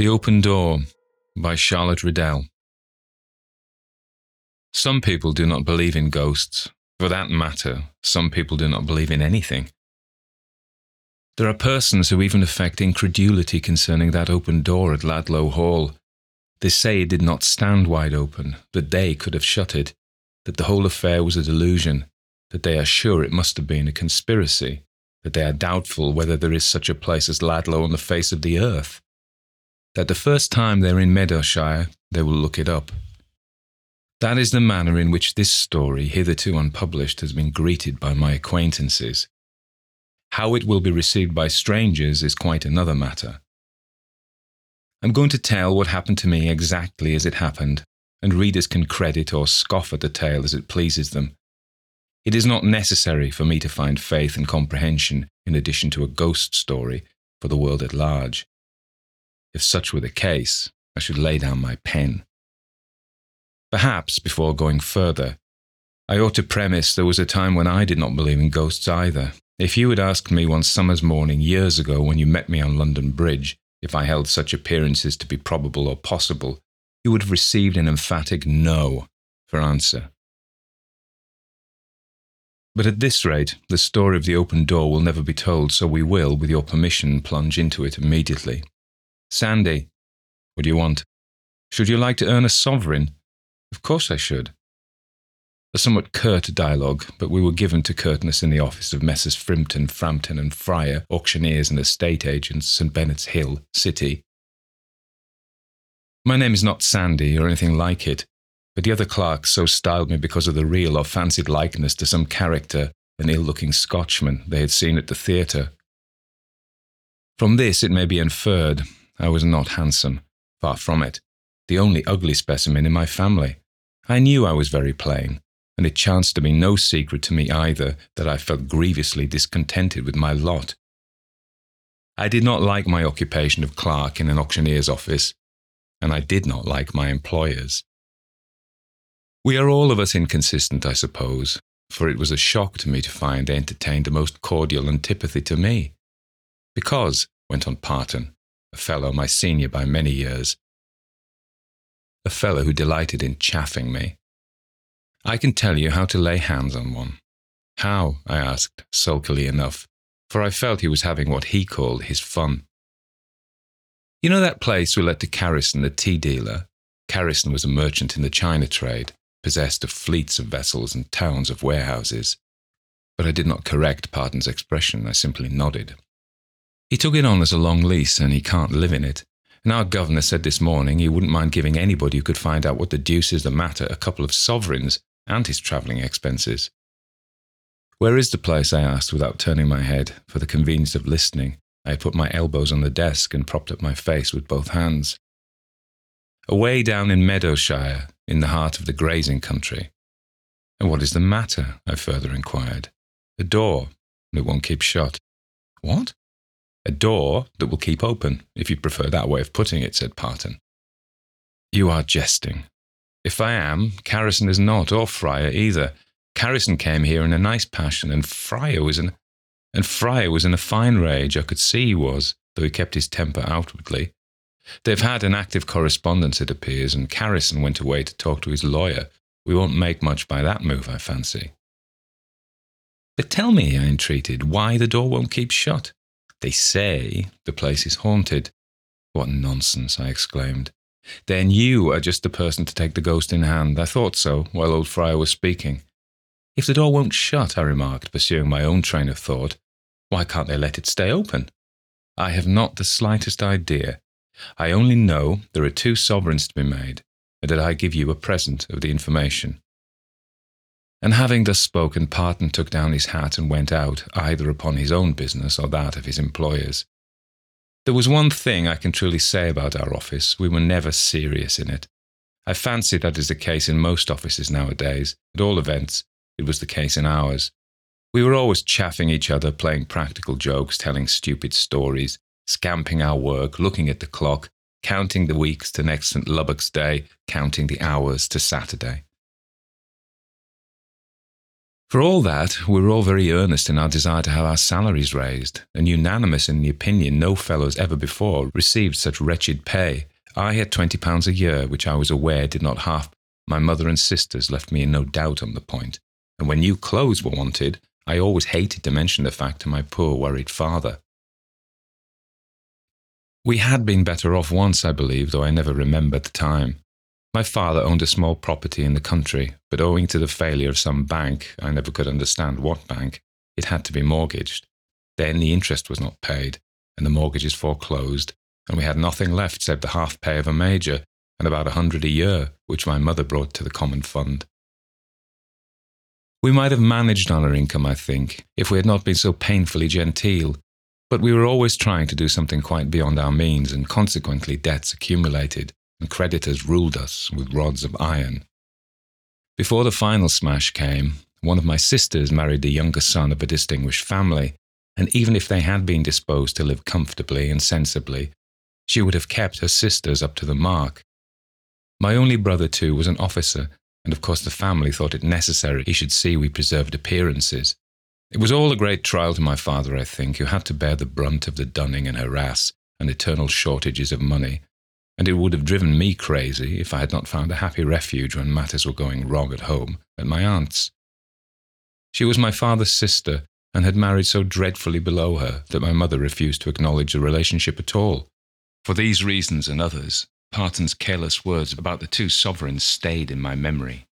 The Open Door by Charlotte Riddell. Some people do not believe in ghosts. For that matter, some people do not believe in anything. There are persons who even affect incredulity concerning that open door at Ladlow Hall. They say it did not stand wide open, that they could have shut it, that the whole affair was a delusion, that they are sure it must have been a conspiracy, that they are doubtful whether there is such a place as Ladlow on the face of the earth, that the first time they're in Meadowshire they will look it up. That is the manner in which this story, hitherto unpublished, has been greeted by my acquaintances. How it will be received by strangers is quite another matter. I'm going to tell what happened to me exactly as it happened, and readers can credit or scoff at the tale as it pleases them. It is not necessary for me to find faith and comprehension in addition to a ghost story for the world at large. If such were the case, I should lay down my pen. Perhaps, before going further, I ought to premise there was a time when I did not believe in ghosts either. If you had asked me one summer's morning years ago when you met me on London Bridge if I held such appearances to be probable or possible, you would have received an emphatic no for answer. But at this rate, the story of the open door will never be told, so we will, with your permission, plunge into it immediately. Sandy, what do you want? Should you like to earn a sovereign? Of course I should. A somewhat curt dialogue, but we were given to curtness in the office of Messrs. Frimpton, Frampton and Fryer, auctioneers and estate agents, St. Benet's Hill, City. My name is not Sandy or anything like it, but the other clerks so styled me because of the real or fancied likeness to some character, an ill looking Scotchman they had seen at the theatre. From this it may be inferred I was not handsome, far from it, the only ugly specimen in my family. I knew I was very plain, and it chanced to be no secret to me either that I felt grievously discontented with my lot. I did not like my occupation of clerk in an auctioneer's office, and I did not like my employers. We are all of us inconsistent, I suppose, for it was a shock to me to find they entertained a most cordial antipathy to me. Because, went on Parton, a fellow my senior by many years, a fellow who delighted in chaffing me. I can tell you how to lay hands on one. How? I asked, sulkily enough, for I felt he was having what he called his fun. You know that place we let to Carrison, the tea dealer? Carrison was a merchant in the China trade, possessed of fleets of vessels and towns of warehouses. But I did not correct Parton's expression, I simply nodded. He took it on as a long lease and he can't live in it. And our governor said this morning he wouldn't mind giving anybody who could find out what the deuce is the matter a couple of sovereigns and his travelling expenses. Where is the place? I asked without turning my head. For the convenience of listening, I put my elbows on the desk and propped up my face with both hands. Away down in Meadowshire, in the heart of the grazing country. And what is the matter? I further inquired. A door, it won't keep shut. What? A door that will keep open, if you prefer that way of putting it, said Parton. You are jesting. If I am, Carrison is not, or Fryer either. Carrison came here in a nice passion, and Fryer was in and Fryer was in a fine rage, I could see he was, though he kept his temper outwardly. They've had an active correspondence, it appears, and Carrison went away to talk to his lawyer. We won't make much by that move, I fancy. But tell me, I entreated, why the door won't keep shut. They say the place is haunted. What nonsense, I exclaimed. Then you are just the person to take the ghost in hand. I thought so while old Fryer was speaking. If the door won't shut, I remarked, pursuing my own train of thought, why can't they let it stay open? I have not the slightest idea. I only know there are two sovereigns to be made, and that I give you a present of the information. And having thus spoken, Parton took down his hat and went out, either upon his own business or that of his employers. There was one thing I can truly say about our office we were never serious in it. I fancy that is the case in most offices nowadays. At all events, it was the case in ours. We were always chaffing each other, playing practical jokes, telling stupid stories, scamping our work, looking at the clock, counting the weeks to next St. Lubbock's Day, counting the hours to Saturday. For all that, we were all very earnest in our desire to have our salaries raised, and unanimous in the opinion no fellows ever before received such wretched pay. I had twenty pounds a year, which I was aware did not half. My mother and sisters left me in no doubt on the point, and when new clothes were wanted, I always hated to mention the fact to my poor worried father. We had been better off once, I believe, though I never remembered the time. My father owned a small property in the country, but owing to the failure of some bank, I never could understand what bank, it had to be mortgaged. Then the interest was not paid, and the mortgages foreclosed, and we had nothing left save the half pay of a major and about a hundred a year, which my mother brought to the common fund. We might have managed on our income, I think, if we had not been so painfully genteel, but we were always trying to do something quite beyond our means, and consequently debts accumulated and creditors ruled us with rods of iron. Before the final smash came, one of my sisters married the younger son of a distinguished family, and even if they had been disposed to live comfortably and sensibly, she would have kept her sisters up to the mark. My only brother, too, was an officer, and of course the family thought it necessary he should see we preserved appearances. It was all a great trial to my father, I think, who had to bear the brunt of the dunning and harass and eternal shortages of money, and it would have driven me crazy if I had not found a happy refuge when matters were going wrong at home at my aunt's. She was my father's sister and had married so dreadfully below her that my mother refused to acknowledge the relationship at all. For these reasons and others, Parton's careless words about the two sovereigns stayed in my memory.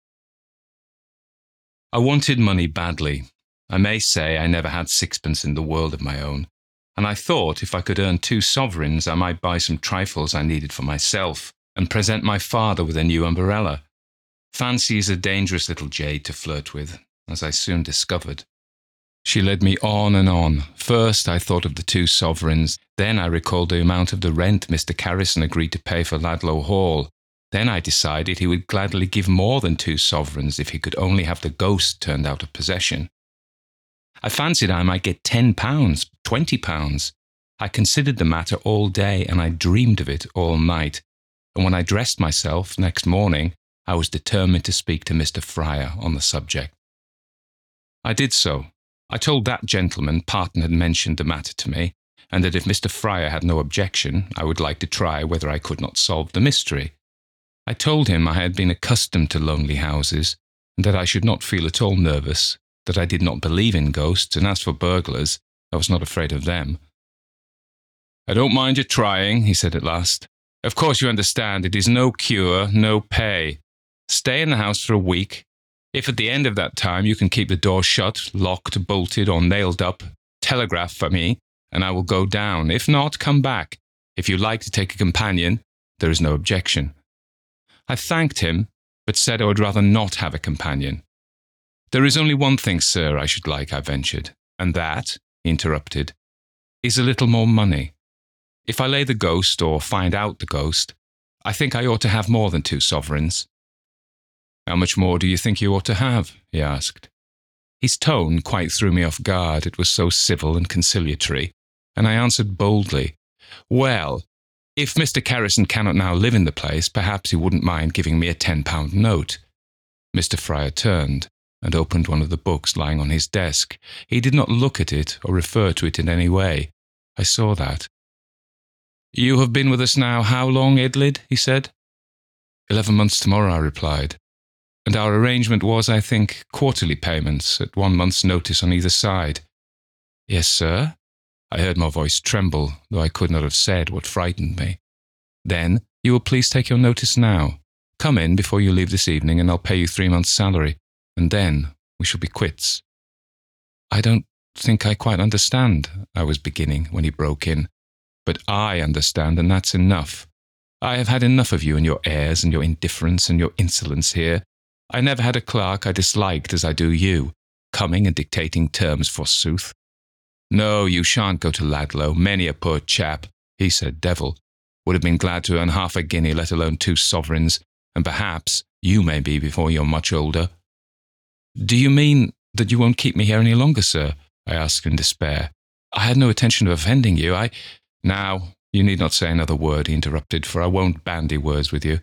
I wanted money badly. I may say I never had sixpence in the world of my own, and I thought if I could earn two sovereigns, I might buy some trifles I needed for myself and present my father with a new umbrella. Fancy is a dangerous little jade to flirt with, as I soon discovered. She led me on and on. First, I thought of the two sovereigns. Then I recalled the amount of the rent Mr. Carrison agreed to pay for Ladlow Hall. Then I decided he would gladly give more than two sovereigns if he could only have the ghost turned out of possession. I fancied I might get ten pounds, twenty pounds. I considered the matter all day and I dreamed of it all night. And when I dressed myself next morning, I was determined to speak to Mr. Fryer on the subject. I did so. I told that gentleman Parton had mentioned the matter to me, and that if Mr. Fryer had no objection, I would like to try whether I could not solve the mystery. I told him I had been accustomed to lonely houses, and that I should not feel at all nervous that I did not believe in ghosts, and as for burglars, I was not afraid of them. I don't mind your trying, he said at last. Of course, you understand it is no cure, no pay. Stay in the house for a week. If at the end of that time you can keep the door shut, locked, bolted, or nailed up, telegraph for me, and I will go down. If not, come back. If you like to take a companion, there is no objection. I thanked him, but said I would rather not have a companion. There is only one thing, sir, I should like, I ventured, and that, he interrupted, is a little more money. If I lay the ghost or find out the ghost, I think I ought to have more than two sovereigns. How much more do you think you ought to have? he asked. His tone quite threw me off guard, it was so civil and conciliatory, and I answered boldly, Well, if Mr. Carrison cannot now live in the place, perhaps he wouldn't mind giving me a ten pound note. Mr. Fryer turned and opened one of the books lying on his desk. He did not look at it or refer to it in any way. I saw that. You have been with us now how long, Edlyd? he said. Eleven months tomorrow, I replied. And our arrangement was, I think, quarterly payments at one month's notice on either side. Yes, sir. I heard my voice tremble, though I could not have said what frightened me. Then you will please take your notice now. Come in before you leave this evening, and I'll pay you three months' salary and then we shall be quits. I don't think I quite understand, I was beginning when he broke in. But I understand, and that's enough. I have had enough of you and your airs and your indifference and your insolence here. I never had a clerk I disliked as I do you, coming and dictating terms, forsooth. No, you shan't go to Ladlow. Many a poor chap, he said, devil, would have been glad to earn half a guinea, let alone two sovereigns, and perhaps you may be before you're much older. Do you mean that you won't keep me here any longer, sir? I asked in despair. I had no intention of offending you. I. Now, you need not say another word, he interrupted, for I won't bandy words with you.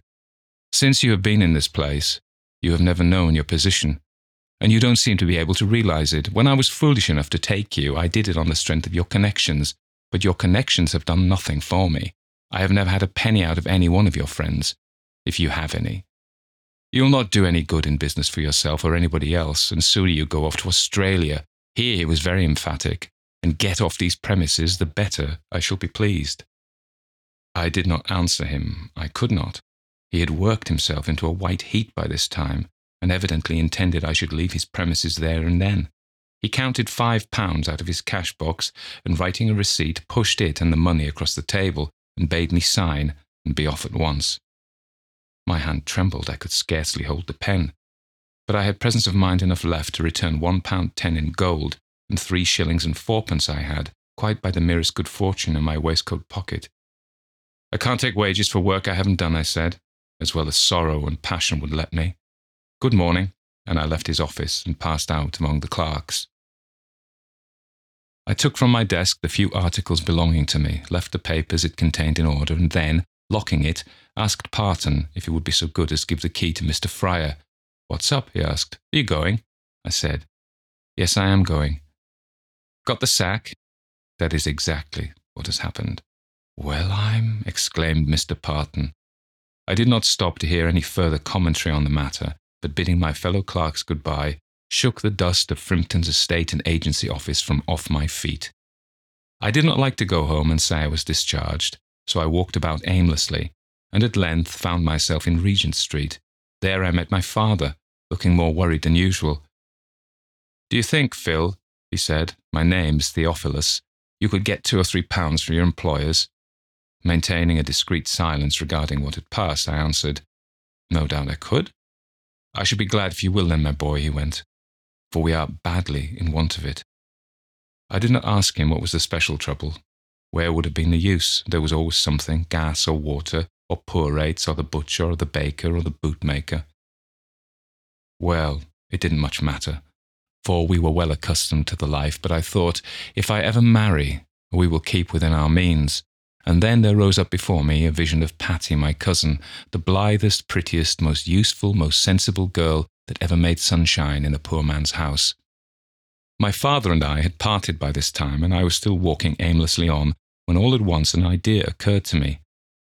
Since you have been in this place, you have never known your position. And you don't seem to be able to realize it. When I was foolish enough to take you, I did it on the strength of your connections. But your connections have done nothing for me. I have never had a penny out of any one of your friends, if you have any. You'll not do any good in business for yourself or anybody else, and sooner you go off to Australia. Here he was very emphatic, and get off these premises, the better I shall be pleased. I did not answer him. I could not. He had worked himself into a white heat by this time, and evidently intended I should leave his premises there and then. He counted five pounds out of his cash box, and writing a receipt, pushed it and the money across the table, and bade me sign and be off at once. My hand trembled, I could scarcely hold the pen. But I had presence of mind enough left to return one pound ten in gold, and three shillings and fourpence I had, quite by the merest good fortune, in my waistcoat pocket. I can't take wages for work I haven't done, I said, as well as sorrow and passion would let me. Good morning, and I left his office and passed out among the clerks. I took from my desk the few articles belonging to me, left the papers it contained in order, and then, locking it, asked Parton if he would be so good as give the key to Mr. Fryer. What's up? he asked. Are you going? I said. Yes, I am going. Got the sack? That is exactly what has happened. Well, I'm, exclaimed Mr. Parton. I did not stop to hear any further commentary on the matter, but bidding my fellow clerks good-bye, shook the dust of Frimpton's estate and agency office from off my feet. I did not like to go home and say I was discharged, so I walked about aimlessly, and at length found myself in Regent Street. There I met my father, looking more worried than usual. Do you think, Phil, he said, my name's Theophilus, you could get two or three pounds from your employers? Maintaining a discreet silence regarding what had passed, I answered, No doubt I could. I should be glad if you will then, my boy, he went, for we are badly in want of it. I did not ask him what was the special trouble, where would have been the use? There was always something gas or water, or poor rates, or the butcher, or the baker, or the bootmaker. Well, it didn't much matter, for we were well accustomed to the life, but I thought, if I ever marry, we will keep within our means. And then there rose up before me a vision of Patty, my cousin, the blithest, prettiest, most useful, most sensible girl that ever made sunshine in a poor man's house. My father and I had parted by this time, and I was still walking aimlessly on when all at once an idea occurred to me.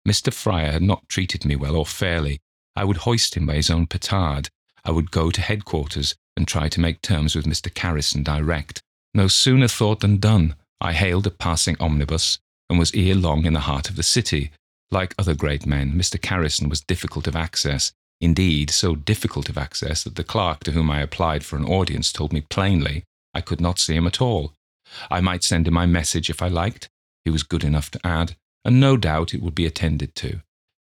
Mr. Fryer had not treated me well or fairly. I would hoist him by his own petard. I would go to headquarters and try to make terms with Mr. Carrison direct. No sooner thought than done. I hailed a passing omnibus and was ere long in the heart of the city. Like other great men, Mr. Carrison was difficult of access. Indeed, so difficult of access that the clerk to whom I applied for an audience told me plainly I could not see him at all. I might send him my message if I liked, he was good enough to add, and no doubt it would be attended to.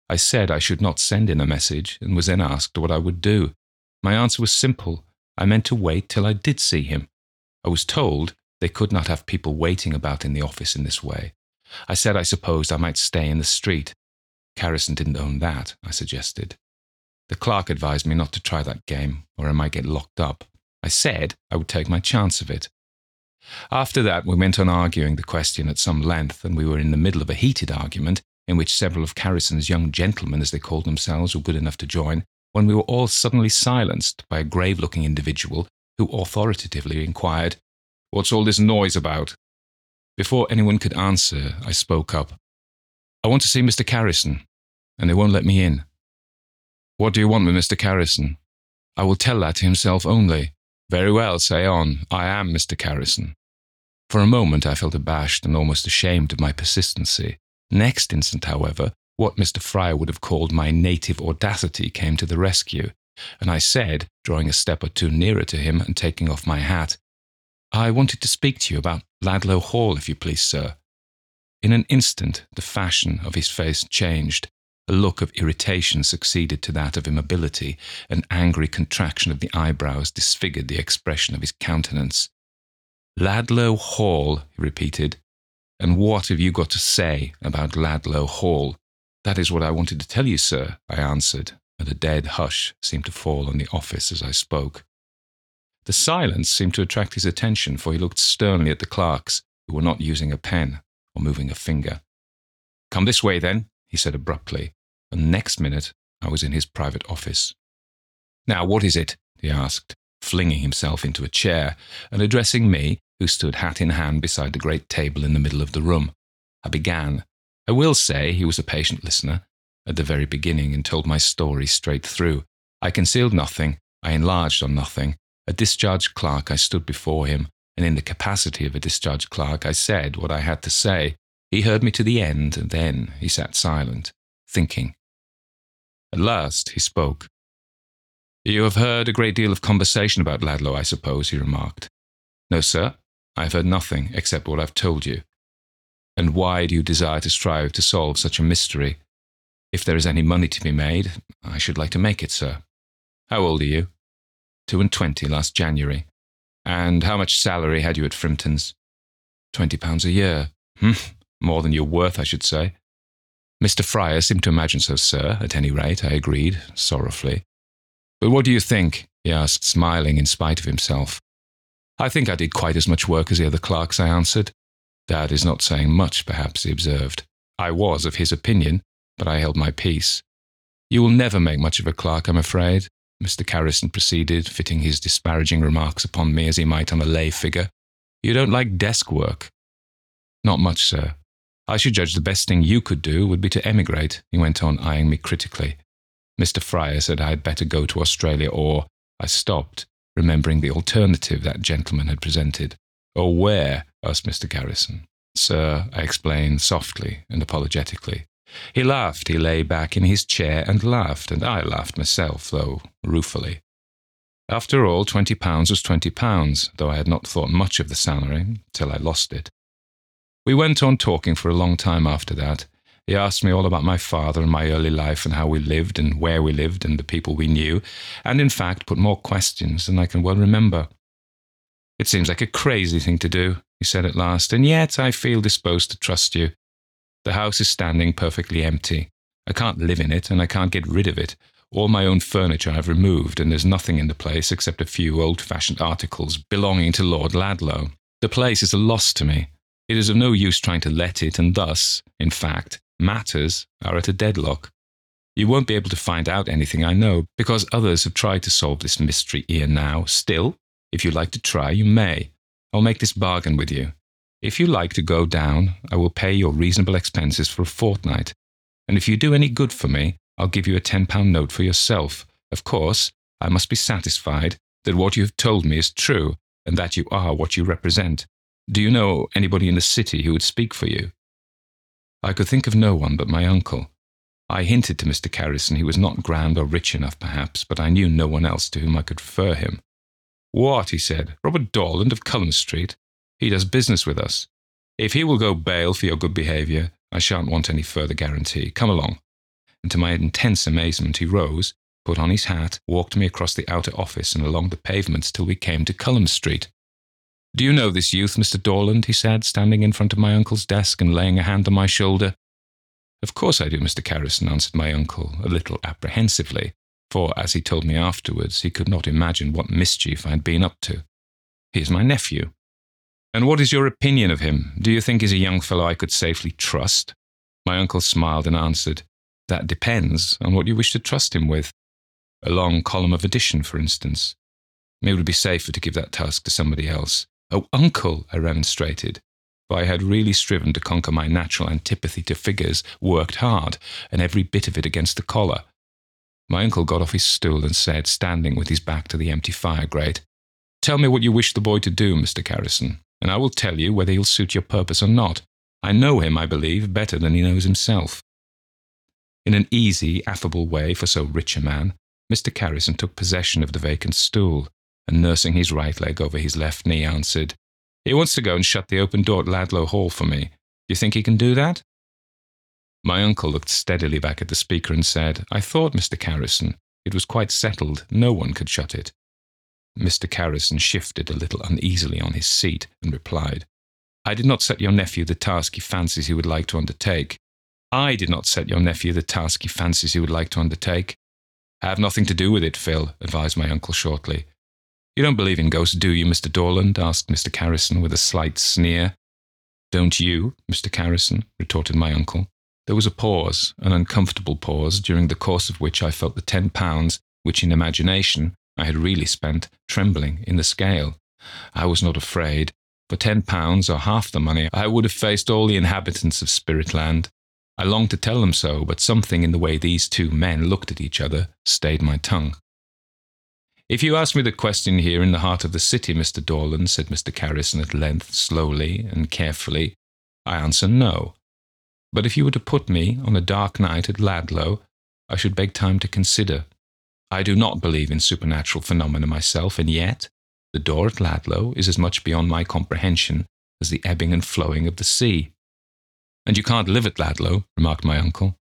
I said I should not send in a message, and was then asked what I would do. My answer was simple. I meant to wait till I did see him. I was told they could not have people waiting about in the office in this way. I said I supposed I might stay in the street. Carrison didn't own that, I suggested. The clerk advised me not to try that game, or I might get locked up. I said I would take my chance of it. After that, we went on arguing the question at some length, and we were in the middle of a heated argument in which several of Carrison's young gentlemen, as they called themselves, were good enough to join, when we were all suddenly silenced by a grave looking individual who authoritatively inquired, What's all this noise about? Before anyone could answer, I spoke up. I want to see Mr. Carrison, and they won't let me in. What do you want with Mr. Carrison? I will tell that to himself only. Very well, say on. I am Mr. Carrison. For a moment I felt abashed and almost ashamed of my persistency. Next instant, however, what Mr. Fryer would have called my native audacity came to the rescue, and I said, drawing a step or two nearer to him and taking off my hat, I wanted to speak to you about Ladlow Hall, if you please, sir. In an instant, the fashion of his face changed. A look of irritation succeeded to that of immobility. An angry contraction of the eyebrows disfigured the expression of his countenance. Ladlow Hall, he repeated. And what have you got to say about Ladlow Hall? That is what I wanted to tell you, sir, I answered, and a dead hush seemed to fall on the office as I spoke. The silence seemed to attract his attention, for he looked sternly at the clerks, who were not using a pen or moving a finger. Come this way, then, he said abruptly, and next minute I was in his private office. Now, what is it? he asked, flinging himself into a chair and addressing me, who stood hat in hand beside the great table in the middle of the room. I began. I will say he was a patient listener at the very beginning and told my story straight through. I concealed nothing, I enlarged on nothing. A discharged clerk, I stood before him, and in the capacity of a discharged clerk, I said what I had to say. He heard me to the end, and then he sat silent, thinking. At last he spoke. You have heard a great deal of conversation about Ladlow, I suppose, he remarked. No, sir, I have heard nothing except what I've told you. And why do you desire to strive to solve such a mystery? If there is any money to be made, I should like to make it, sir. How old are you? Two and twenty last January. And how much salary had you at Frimpton's? Twenty pounds a year. Hmm, more than you're worth, I should say. Mr. Fryer seemed to imagine so, sir, at any rate, I agreed, sorrowfully. But what do you think? he asked, smiling in spite of himself. I think I did quite as much work as the other clerks, I answered. That is not saying much, perhaps, he observed. I was of his opinion, but I held my peace. You will never make much of a clerk, I'm afraid, Mr. Carrison proceeded, fitting his disparaging remarks upon me as he might on a lay figure. You don't like desk work? Not much, sir. I should judge the best thing you could do would be to emigrate, he went on, eyeing me critically. Mr. Fryer said I had better go to Australia, or I stopped, remembering the alternative that gentleman had presented. Or where? asked Mr. Carrison. Sir, I explained softly and apologetically. He laughed. He lay back in his chair and laughed, and I laughed myself, though ruefully. After all, twenty pounds was twenty pounds, though I had not thought much of the salary till I lost it. We went on talking for a long time after that. He asked me all about my father and my early life and how we lived and where we lived and the people we knew, and in fact put more questions than I can well remember. It seems like a crazy thing to do, he said at last, and yet I feel disposed to trust you. The house is standing perfectly empty. I can't live in it, and I can't get rid of it. All my own furniture I've removed, and there's nothing in the place except a few old fashioned articles belonging to Lord Ladlow. The place is a loss to me. It is of no use trying to let it, and thus, in fact, matters are at a deadlock. You won't be able to find out anything I know, because others have tried to solve this mystery ere now. Still, if you'd like to try, you may. I'll make this bargain with you. If you like to go down, I will pay your reasonable expenses for a fortnight. And if you do any good for me, I'll give you a £10 note for yourself. Of course, I must be satisfied that what you have told me is true and that you are what you represent. Do you know anybody in the city who would speak for you? I could think of no one but my uncle. I hinted to Mr. Carrison he was not grand or rich enough, perhaps, but I knew no one else to whom I could refer him. What, he said, Robert Dorland of Cullum Street? He does business with us. If he will go bail for your good behaviour, I shan't want any further guarantee. Come along. And to my intense amazement, he rose, put on his hat, walked me across the outer office and along the pavements till we came to Cullum Street. Do you know this youth, Mr. Dorland? he said, standing in front of my uncle's desk and laying a hand on my shoulder. Of course I do, Mr. Carrison, answered my uncle, a little apprehensively, for, as he told me afterwards, he could not imagine what mischief I had been up to. He is my nephew. And what is your opinion of him? Do you think he's a young fellow I could safely trust? My uncle smiled and answered, That depends on what you wish to trust him with. A long column of addition, for instance. It would be safer to give that task to somebody else. Oh, uncle, I remonstrated, for I had really striven to conquer my natural antipathy to figures, worked hard, and every bit of it against the collar. My uncle got off his stool and said, standing with his back to the empty fire grate, Tell me what you wish the boy to do, Mr. Carrison and I will tell you whether he'll suit your purpose or not. I know him, I believe, better than he knows himself. In an easy, affable way for so rich a man, Mr. Carrison took possession of the vacant stool, and nursing his right leg over his left knee, answered, He wants to go and shut the open door at Ladlow Hall for me. Do you think he can do that? My uncle looked steadily back at the speaker and said, I thought, Mr. Carrison, it was quite settled. No one could shut it. Mr. Carrison shifted a little uneasily on his seat and replied, I did not set your nephew the task he fancies he would like to undertake. I did not set your nephew the task he fancies he would like to undertake. I have nothing to do with it, Phil, advised my uncle shortly. You don't believe in ghosts, do you, Mr. Dorland? asked Mr. Carrison with a slight sneer. Don't you, Mr. Carrison? retorted my uncle. There was a pause, an uncomfortable pause, during the course of which I felt the ten pounds, which in imagination I had really spent trembling in the scale. I was not afraid. For ten pounds or half the money, I would have faced all the inhabitants of Spiritland. I longed to tell them so, but something in the way these two men looked at each other stayed my tongue. If you ask me the question here in the heart of the city, Mr. Dorland, said Mr. Carrison at length, slowly and carefully, I answer no. But if you were to put me on a dark night at Ladlow, I should beg time to consider. I do not believe in supernatural phenomena myself, and yet the door at Ladlow is as much beyond my comprehension as the ebbing and flowing of the sea. And you can't live at Ladlow, remarked my uncle.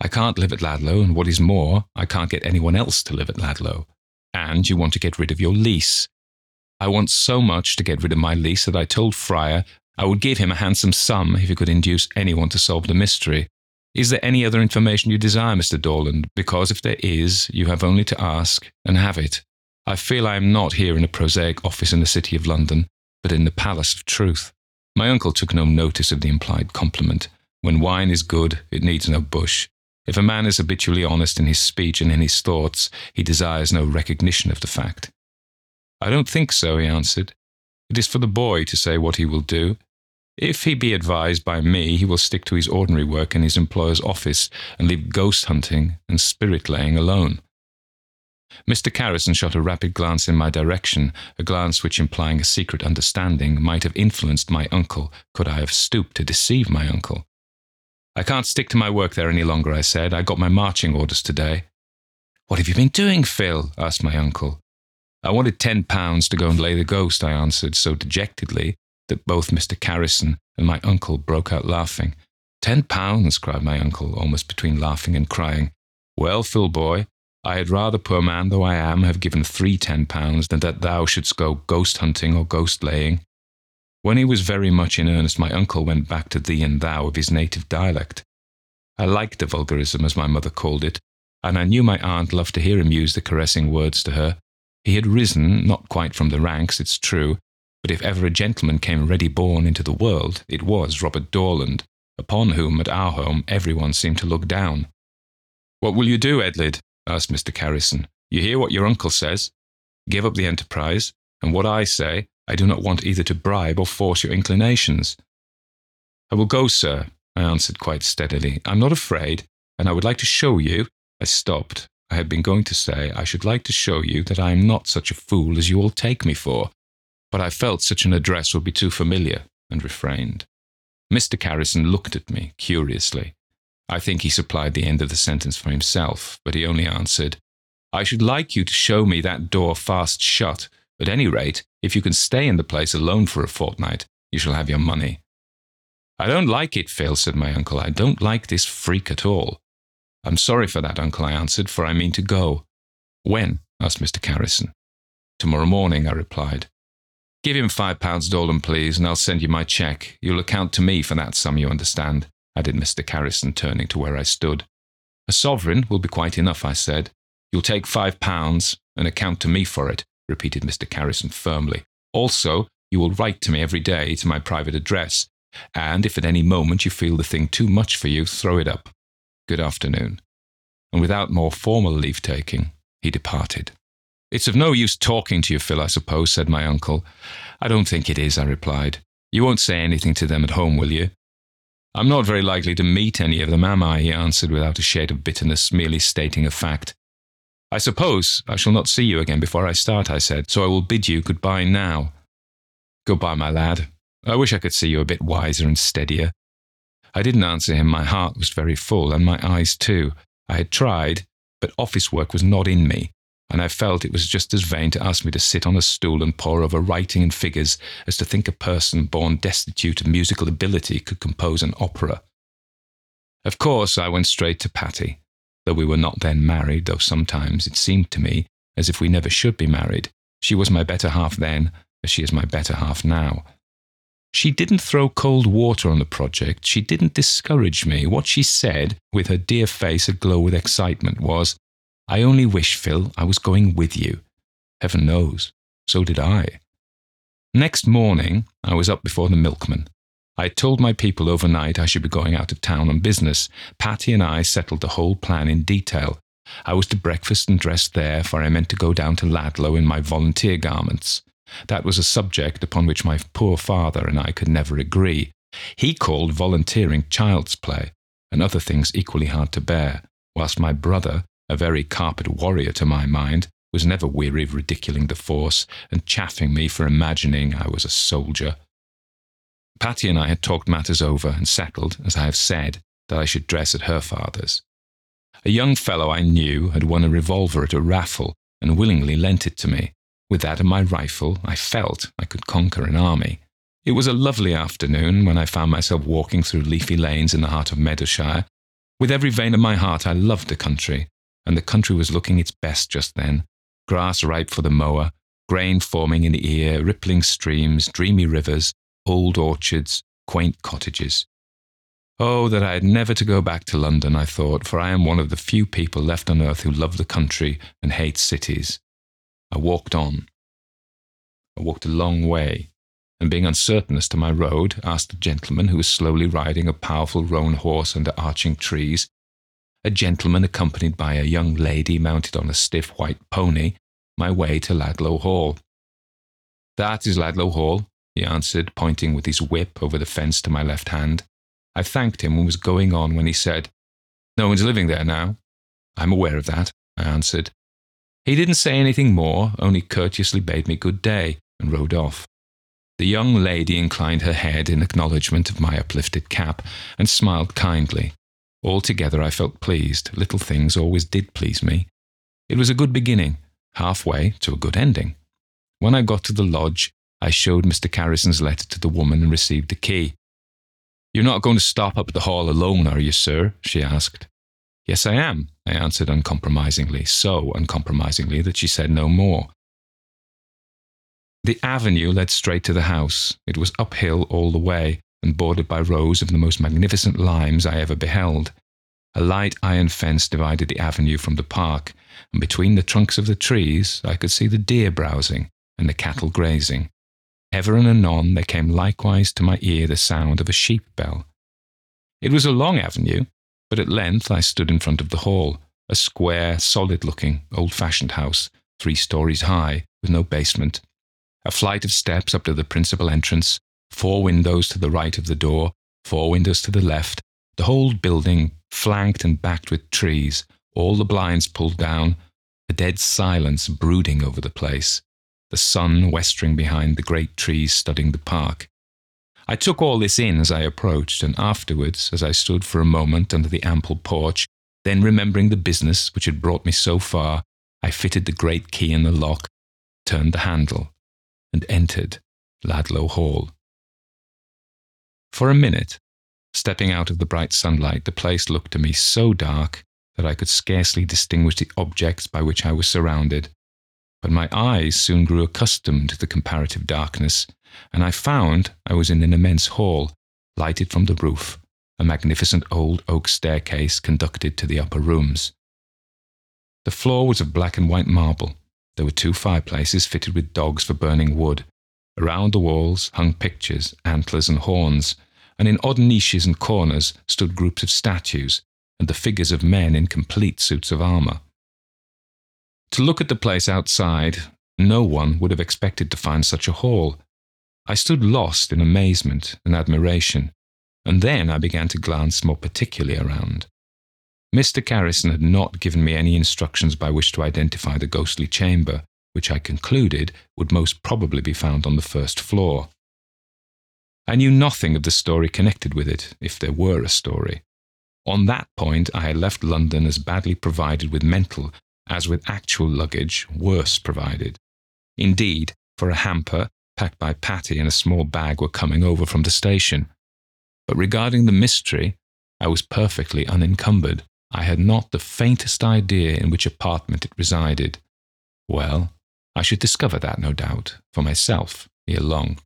I can't live at Ladlow, and what is more, I can't get anyone else to live at Ladlow and you want to get rid of your lease. I want so much to get rid of my lease that I told Fryer I would give him a handsome sum if he could induce anyone to solve the mystery. Is there any other information you desire, Mr. Dorland? Because if there is, you have only to ask and have it. I feel I am not here in a prosaic office in the City of London, but in the Palace of Truth. My uncle took no notice of the implied compliment. When wine is good, it needs no bush. If a man is habitually honest in his speech and in his thoughts, he desires no recognition of the fact. I don't think so, he answered. It is for the boy to say what he will do. If he be advised by me, he will stick to his ordinary work in his employer's office and leave ghost hunting and spirit laying alone. Mr. Carrison shot a rapid glance in my direction, a glance which, implying a secret understanding, might have influenced my uncle could I have stooped to deceive my uncle. I can't stick to my work there any longer, I said. I got my marching orders today. What have you been doing, Phil? asked my uncle. I wanted ten pounds to go and lay the ghost, I answered so dejectedly that both Mr. Carrison and my uncle broke out laughing. Ten pounds, cried my uncle, almost between laughing and crying. Well, Phil boy, I had rather, poor man though I am, have given three ten pounds than that thou shouldst go ghost hunting or ghost laying. When he was very much in earnest, my uncle went back to thee and thou of his native dialect. I liked the vulgarism, as my mother called it, and I knew my aunt loved to hear him use the caressing words to her. He had risen, not quite from the ranks, it's true, but if ever a gentleman came ready born into the world, it was Robert Dorland, upon whom at our home everyone seemed to look down. What will you do, Edlyd? asked Mr. Carrison. You hear what your uncle says. Give up the enterprise, and what I say, I do not want either to bribe or force your inclinations. I will go, sir, I answered quite steadily. I'm not afraid, and I would like to show you. I stopped. I had been going to say, I should like to show you that I am not such a fool as you all take me for, but I felt such an address would be too familiar, and refrained. Mr. Carrison looked at me curiously. I think he supplied the end of the sentence for himself, but he only answered, I should like you to show me that door fast shut at any rate, if you can stay in the place alone for a fortnight, you shall have your money. I don't like it, Phil, said my uncle. I don't like this freak at all. I'm sorry for that, uncle, I answered, for I mean to go. When? asked Mr. Carrison. Tomorrow morning, I replied. Give him five pounds, Dorland, please, and I'll send you my cheque. You'll account to me for that sum, you understand, added Mr. Carrison, turning to where I stood. A sovereign will be quite enough, I said. You'll take five pounds and account to me for it repeated Mr. Carrison firmly. Also, you will write to me every day to my private address, and if at any moment you feel the thing too much for you, throw it up. Good afternoon. And without more formal leave taking, he departed. It's of no use talking to you, Phil, I suppose, said my uncle. I don't think it is, I replied. You won't say anything to them at home, will you? I'm not very likely to meet any of them, am I? he answered without a shade of bitterness, merely stating a fact. I suppose I shall not see you again before I start, I said, so I will bid you goodbye now. Goodbye, my lad. I wish I could see you a bit wiser and steadier. I didn't answer him. My heart was very full, and my eyes too. I had tried, but office work was not in me, and I felt it was just as vain to ask me to sit on a stool and pore over writing and figures as to think a person born destitute of musical ability could compose an opera. Of course, I went straight to Patty though we were not then married, though sometimes it seemed to me as if we never should be married. She was my better half then, as she is my better half now. She didn't throw cold water on the project. She didn't discourage me. What she said, with her dear face aglow with excitement, was, I only wish, Phil, I was going with you. Heaven knows, so did I. Next morning, I was up before the milkman. I told my people overnight I should be going out of town on business. Patty and I settled the whole plan in detail. I was to breakfast and dress there, for I meant to go down to Ladlow in my volunteer garments. That was a subject upon which my poor father and I could never agree. He called volunteering child's play, and other things equally hard to bear, whilst my brother, a very carpet warrior to my mind, was never weary of ridiculing the force and chaffing me for imagining I was a soldier. Patty and I had talked matters over and settled, as I have said, that I should dress at her father's. A young fellow I knew had won a revolver at a raffle and willingly lent it to me. With that and my rifle, I felt I could conquer an army. It was a lovely afternoon when I found myself walking through leafy lanes in the heart of Meadowshire. With every vein of my heart, I loved the country, and the country was looking its best just then. Grass ripe for the mower, grain forming in the ear, rippling streams, dreamy rivers, old orchards, quaint cottages. Oh, that I had never to go back to London, I thought, for I am one of the few people left on earth who love the country and hate cities. I walked on. I walked a long way, and being uncertain as to my road, asked a gentleman who was slowly riding a powerful roan horse under arching trees, a gentleman accompanied by a young lady mounted on a stiff white pony, my way to Ladlow Hall. That is Ladlow Hall, he answered, pointing with his whip over the fence to my left hand. I thanked him and was going on when he said, No one's living there now. I'm aware of that, I answered. He didn't say anything more, only courteously bade me good day and rode off. The young lady inclined her head in acknowledgment of my uplifted cap and smiled kindly. Altogether, I felt pleased. Little things always did please me. It was a good beginning, halfway to a good ending. When I got to the lodge, I showed Mr. Carrison's letter to the woman and received the key. You're not going to stop up at the hall alone, are you, sir? she asked. Yes, I am, I answered uncompromisingly, so uncompromisingly that she said no more. The avenue led straight to the house. It was uphill all the way, and bordered by rows of the most magnificent limes I ever beheld. A light iron fence divided the avenue from the park, and between the trunks of the trees I could see the deer browsing and the cattle grazing. Ever and anon there came likewise to my ear the sound of a sheep bell. It was a long avenue, but at length I stood in front of the hall, a square, solid looking, old fashioned house, three stories high, with no basement. A flight of steps up to the principal entrance, four windows to the right of the door, four windows to the left, the whole building flanked and backed with trees, all the blinds pulled down, a dead silence brooding over the place the sun westering behind the great trees studding the park. I took all this in as I approached, and afterwards, as I stood for a moment under the ample porch, then remembering the business which had brought me so far, I fitted the great key in the lock, turned the handle, and entered Ladlow Hall. For a minute, stepping out of the bright sunlight, the place looked to me so dark that I could scarcely distinguish the objects by which I was surrounded but my eyes soon grew accustomed to the comparative darkness, and I found I was in an immense hall, lighted from the roof. A magnificent old oak staircase conducted to the upper rooms. The floor was of black and white marble. There were two fireplaces fitted with dogs for burning wood. Around the walls hung pictures, antlers, and horns, and in odd niches and corners stood groups of statues and the figures of men in complete suits of armour. To look at the place outside, no one would have expected to find such a hall. I stood lost in amazement and admiration, and then I began to glance more particularly around. Mr. Carrison had not given me any instructions by which to identify the ghostly chamber, which I concluded would most probably be found on the first floor. I knew nothing of the story connected with it, if there were a story. On that point, I had left London as badly provided with mental as with actual luggage, worse provided. Indeed, for a hamper, packed by Patty and a small bag were coming over from the station. But regarding the mystery, I was perfectly unencumbered. I had not the faintest idea in which apartment it resided. Well, I should discover that, no doubt, for myself, ere long.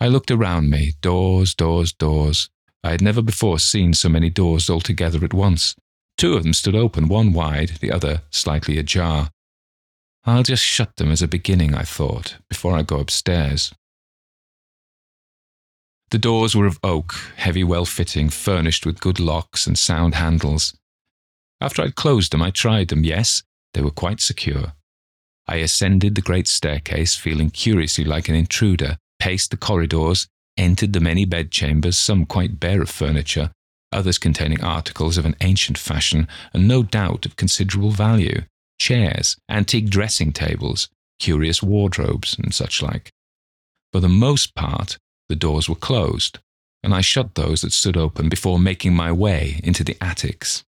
I looked around me, doors, doors, doors. I had never before seen so many doors altogether at once. Two of them stood open, one wide, the other slightly ajar. I'll just shut them as a beginning, I thought, before I go upstairs. The doors were of oak, heavy, well fitting, furnished with good locks and sound handles. After I'd closed them, I tried them. Yes, they were quite secure. I ascended the great staircase, feeling curiously like an intruder, paced the corridors, entered the many bedchambers, some quite bare of furniture, others containing articles of an ancient fashion and no doubt of considerable value chairs, antique dressing tables, curious wardrobes, and such like. For the most part, the doors were closed, and I shut those that stood open before making my way into the attics.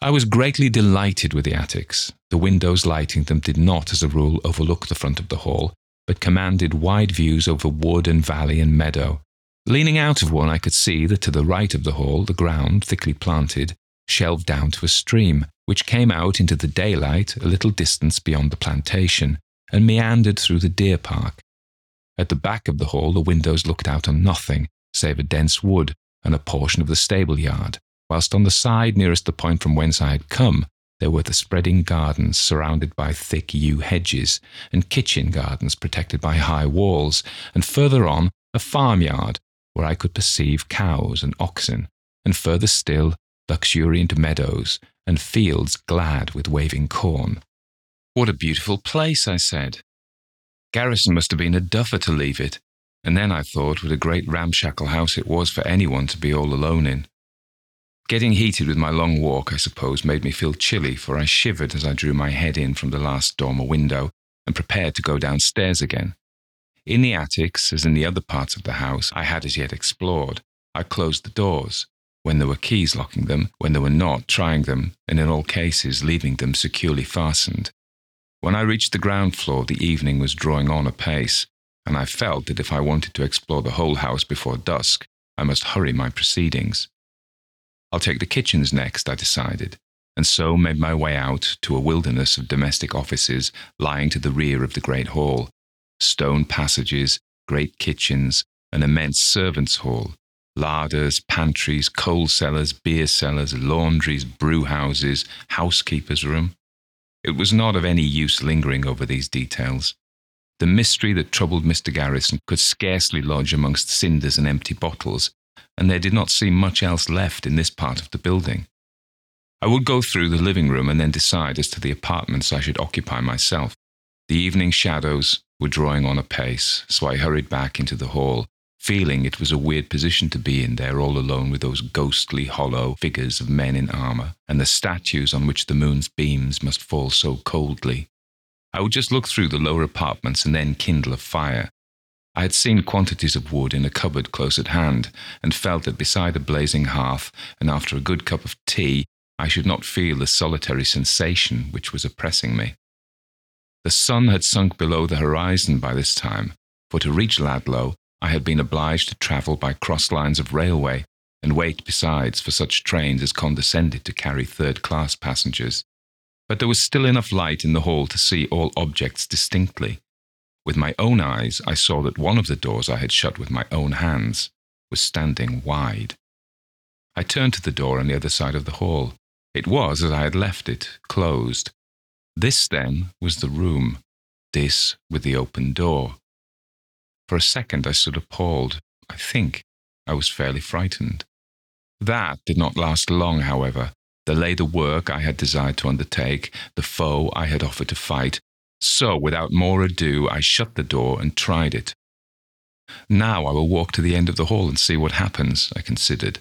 I was greatly delighted with the attics. The windows lighting them did not, as a rule, overlook the front of the hall, but commanded wide views over wood and valley and meadow. Leaning out of one, I could see that to the right of the hall, the ground, thickly planted, shelved down to a stream, which came out into the daylight a little distance beyond the plantation and meandered through the deer park. At the back of the hall, the windows looked out on nothing save a dense wood and a portion of the stable yard, whilst on the side nearest the point from whence I had come, there were the spreading gardens surrounded by thick yew hedges, and kitchen gardens protected by high walls, and further on, a farmyard where I could perceive cows and oxen, and further still, luxuriant meadows and fields glad with waving corn. What a beautiful place, I said. Carrison must have been a duffer to leave it, and then I thought what a great ramshackle house it was for anyone to be all alone in. Getting heated with my long walk, I suppose, made me feel chilly, for I shivered as I drew my head in from the last dormer window and prepared to go downstairs again. In the attics, as in the other parts of the house I had as yet explored, I closed the doors, when there were keys locking them, when there were not, trying them, and in all cases leaving them securely fastened. When I reached the ground floor, the evening was drawing on apace, and I felt that if I wanted to explore the whole house before dusk, I must hurry my proceedings. I'll take the kitchens next, I decided, and so made my way out to a wilderness of domestic offices lying to the rear of the great hall stone passages, great kitchens, an immense servants' hall, larders, pantries, coal cellars, beer cellars, laundries, brew houses, housekeeper's room. It was not of any use lingering over these details. The mystery that troubled Mr. Carrison could scarcely lodge amongst cinders and empty bottles, and there did not seem much else left in this part of the building. I would go through the living room and then decide as to the apartments I should occupy myself. The evening shadows were drawing on apace, so I hurried back into the hall, feeling it was a weird position to be in there all alone with those ghostly, hollow figures of men in armour, and the statues on which the moon's beams must fall so coldly. I would just look through the lower apartments and then kindle a fire, I had seen quantities of wood in a cupboard close at hand, and felt that beside a blazing hearth, and after a good cup of tea, I should not feel the solitary sensation which was oppressing me. The sun had sunk below the horizon by this time, for to reach Ladlow I had been obliged to travel by cross lines of railway, and wait besides for such trains as condescended to carry third class passengers. But there was still enough light in the hall to see all objects distinctly, with my own eyes, I saw that one of the doors I had shut with my own hands was standing wide. I turned to the door on the other side of the hall. It was as I had left it, closed. This, then, was the room, this with the open door. For a second I stood appalled. I think I was fairly frightened. That did not last long, however. There lay the work I had desired to undertake, the foe I had offered to fight, so, without more ado, I shut the door and tried it. Now I will walk to the end of the hall and see what happens, I considered.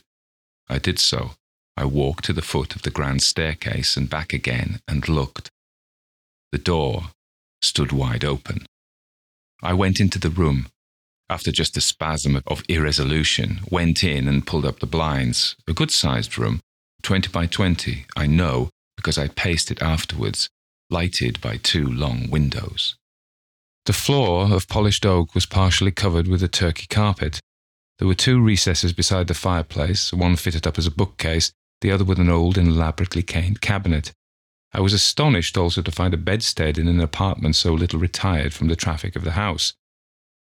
I did so. I walked to the foot of the grand staircase and back again and looked. The door stood wide open. I went into the room. After just a spasm of irresolution, went in and pulled up the blinds. A good sized room, 20 by 20, I know, because I paced it afterwards, lighted by two long windows. The floor of polished oak was partially covered with a Turkey carpet. There were two recesses beside the fireplace, one fitted up as a bookcase, the other with an old and elaborately caned cabinet. I was astonished also to find a bedstead in an apartment so little retired from the traffic of the house.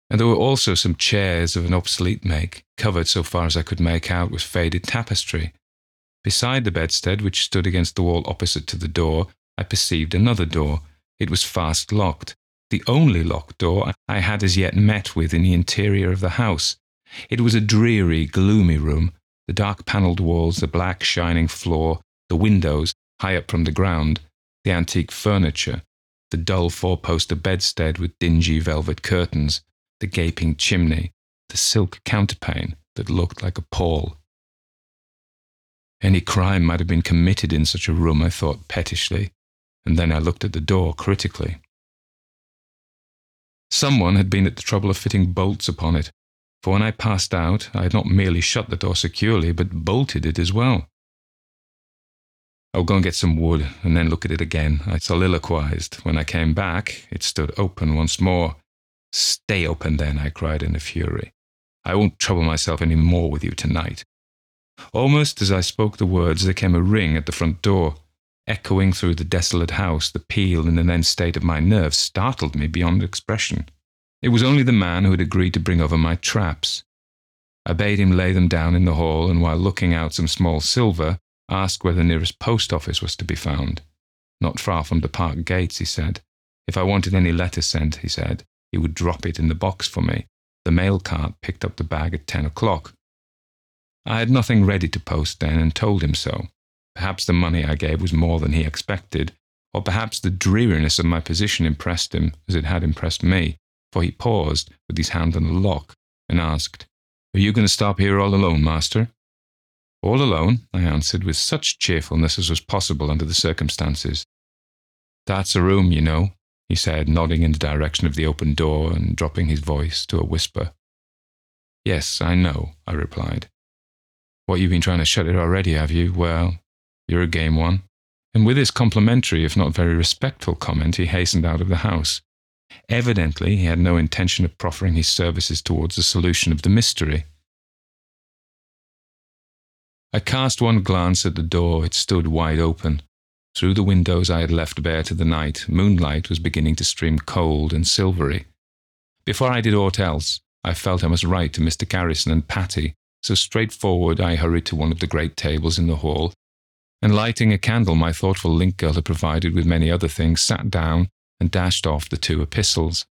And there were also some chairs of an obsolete make, covered so far as I could make out with faded tapestry. Beside the bedstead, which stood against the wall opposite to the door, I perceived another door. It was fast locked, the only locked door I had as yet met with in the interior of the house. It was a dreary, gloomy room, the dark panelled walls, the black, shining floor, the windows, high up from the ground, the antique furniture, the dull four poster bedstead with dingy velvet curtains, the gaping chimney, the silk counterpane that looked like a pall. Any crime might have been committed in such a room, I thought pettishly, and then I looked at the door critically. Someone had been at the trouble of fitting bolts upon it, for when I passed out, I had not merely shut the door securely, but bolted it as well. I'll go and get some wood and then look at it again, I soliloquized. When I came back, it stood open once more. Stay open then, I cried in a fury. I won't trouble myself any more with you tonight. Almost as I spoke the words, there came a ring at the front door. Echoing through the desolate house, the peal in the then state of my nerves startled me beyond expression. It was only the man who had agreed to bring over my traps. I bade him lay them down in the hall, and while looking out some small silver, asked where the nearest post office was to be found. Not far from the park gates, he said. If I wanted any letter sent, he said, he would drop it in the box for me. The mail cart picked up the bag at ten o'clock. I had nothing ready to post then and told him so. Perhaps the money I gave was more than he expected, or perhaps the dreariness of my position impressed him as it had impressed me, for he paused with his hand on the lock and asked, Are you going to stop here all alone, master? All alone, I answered with such cheerfulness as was possible under the circumstances. That's a room, you know, he said, nodding in the direction of the open door and dropping his voice to a whisper. Yes, I know, I replied. What, you've been trying to shut it already, have you? Well, you're a game one. And with this complimentary, if not very respectful comment, he hastened out of the house. Evidently, he had no intention of proffering his services towards the solution of the mystery. I cast one glance at the door. It stood wide open. Through the windows I had left bare to the night, moonlight was beginning to stream cold and silvery. Before I did aught else, I felt I must write to Mr. Carrison and Patty, so straightforward I hurried to one of the great tables in the hall, and lighting a candle my thoughtful link girl had provided with many other things, sat down and dashed off the two epistles.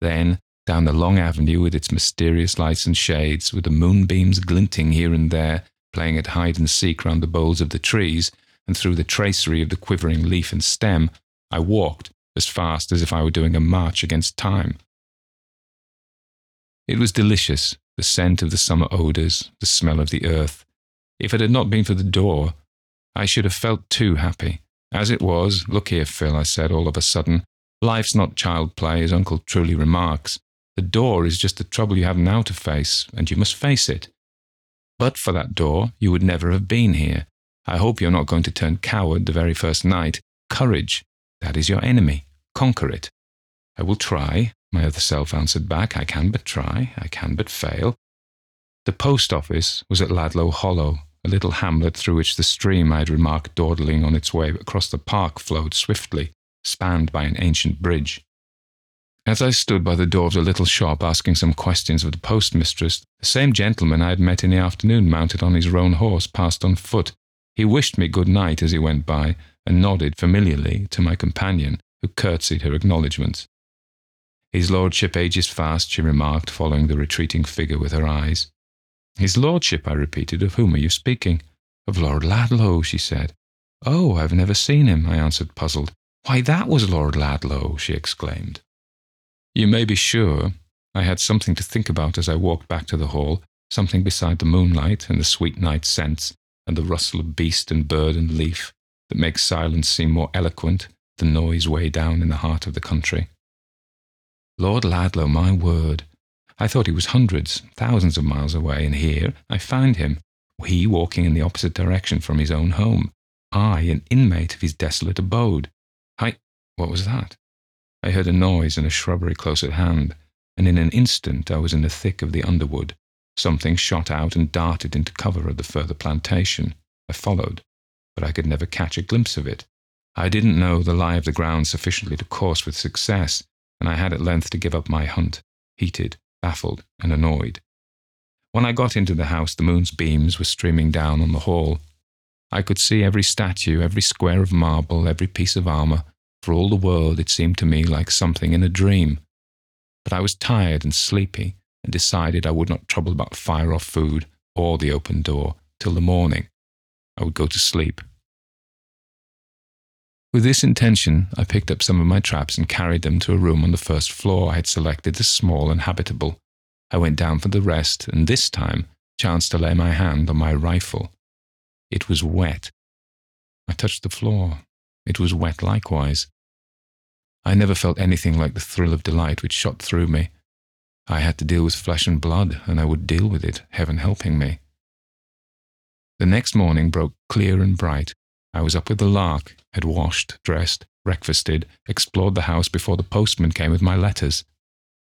Then, down the long avenue with its mysterious lights and shades, with the moonbeams glinting here and there, playing at hide and seek round the boles of the trees, and through the tracery of the quivering leaf and stem, I walked as fast as if I were doing a march against time. It was delicious, the scent of the summer odours, the smell of the earth. If it had not been for the door, I should have felt too happy. As it was, look here, Phil, I said all of a sudden, life's not child play, as Uncle truly remarks. The door is just the trouble you have now to face, and you must face it. But for that door, you would never have been here. I hope you're not going to turn coward the very first night. Courage, that is your enemy. Conquer it. I will try, my other self answered back. I can but try, I can but fail. The post office was at Ladlow Hollow, a little hamlet through which the stream I had remarked dawdling on its way across the park flowed swiftly, spanned by an ancient bridge. As I stood by the door of the little shop asking some questions of the postmistress, the same gentleman I had met in the afternoon mounted on his roan horse passed on foot he wished me good night as he went by, and nodded familiarly to my companion, who curtsied her acknowledgments. His lordship ages fast, she remarked, following the retreating figure with her eyes. His lordship, I repeated. Of whom are you speaking? Of Lord Ladlow, she said. Oh, I've never seen him, I answered, puzzled. Why, that was Lord Ladlow, she exclaimed. You may be sure I had something to think about as I walked back to the hall, something beside the moonlight and the sweet night scents and the rustle of beast and bird and leaf that makes silence seem more eloquent than noise way down in the heart of the country. Lord Ladlow, my word! I thought he was hundreds, thousands of miles away, and here I find him, he walking in the opposite direction from his own home, I an inmate of his desolate abode. I, what was that? I heard a noise in a shrubbery close at hand, and in an instant I was in the thick of the underwood, Something shot out and darted into cover of the further plantation. I followed, but I could never catch a glimpse of it. I didn't know the lie of the ground sufficiently to course with success, and I had at length to give up my hunt, heated, baffled, and annoyed. When I got into the house, the moon's beams were streaming down on the hall. I could see every statue, every square of marble, every piece of armour. For all the world, it seemed to me like something in a dream. But I was tired and sleepy, and decided I would not trouble about fire or food or the open door till the morning. I would go to sleep With this intention, I picked up some of my traps and carried them to a room on the first floor I had selected as small and habitable. I went down for the rest, and this time chanced to lay my hand on my rifle. It was wet. I touched the floor. It was wet likewise. I never felt anything like the thrill of delight which shot through me. I had to deal with flesh and blood, and I would deal with it, heaven helping me. The next morning broke clear and bright. I was up with the lark, had washed, dressed, breakfasted, explored the house before the postman came with my letters.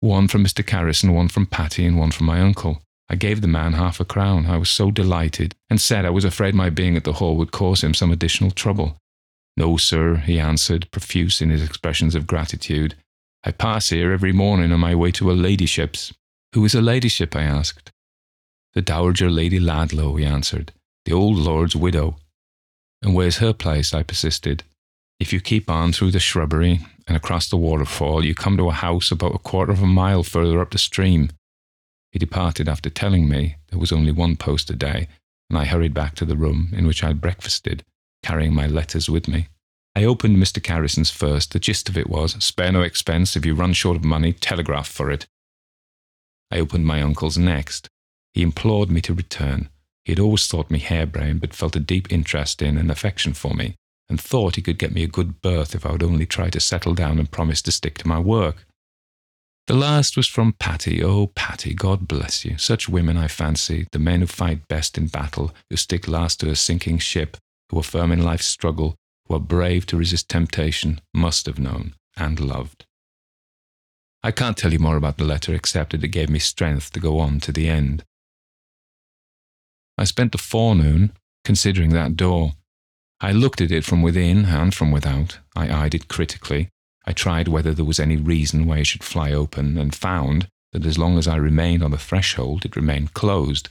One from Mr. Carrison, one from Patty, and one from my uncle. I gave the man half a crown. I was so delighted, and said I was afraid my being at the hall would cause him some additional trouble. No, sir, he answered, profuse in his expressions of gratitude. I pass here every morning on my way to a ladyship's. Who is a ladyship? I asked. The Dowager Lady Ladlow, he answered, the old lord's widow. And where's her place? I persisted. If you keep on through the shrubbery and across the waterfall, you come to a house about a quarter of a mile further up the stream. He departed after telling me there was only one post a day, and I hurried back to the room in which I had breakfasted, carrying my letters with me. I opened Mr. Carrison's first. The gist of it was spare no expense. If you run short of money, telegraph for it. I opened my uncle's next. He implored me to return. He had always thought me harebrained, but felt a deep interest in and affection for me, and thought he could get me a good berth if I would only try to settle down and promise to stick to my work. The last was from Patty. Oh, Patty, God bless you. Such women, I fancy, the men who fight best in battle, who stick last to a sinking ship, who are firm in life's struggle, who are brave to resist temptation, must have known and loved. I can't tell you more about the letter except that it gave me strength to go on to the end. I spent the forenoon considering that door. I looked at it from within and from without. I eyed it critically. I tried whether there was any reason why it should fly open, and found that as long as I remained on the threshold, it remained closed.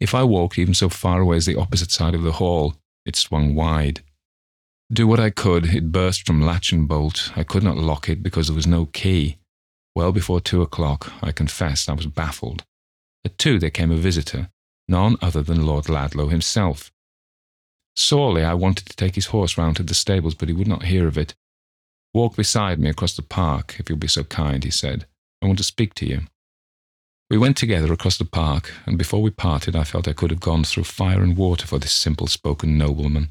If I walked even so far away as the opposite side of the hall, it swung wide. Do what I could, it burst from latch and bolt. I could not lock it because there was no key. Well before two o'clock, I confess I was baffled. At two there came a visitor, none other than Lord Ladlow himself. Sorely I wanted to take his horse round to the stables, but he would not hear of it. Walk beside me across the park, if you'll be so kind, he said. I want to speak to you. We went together across the park, and before we parted, I felt I could have gone through fire and water for this simple spoken nobleman.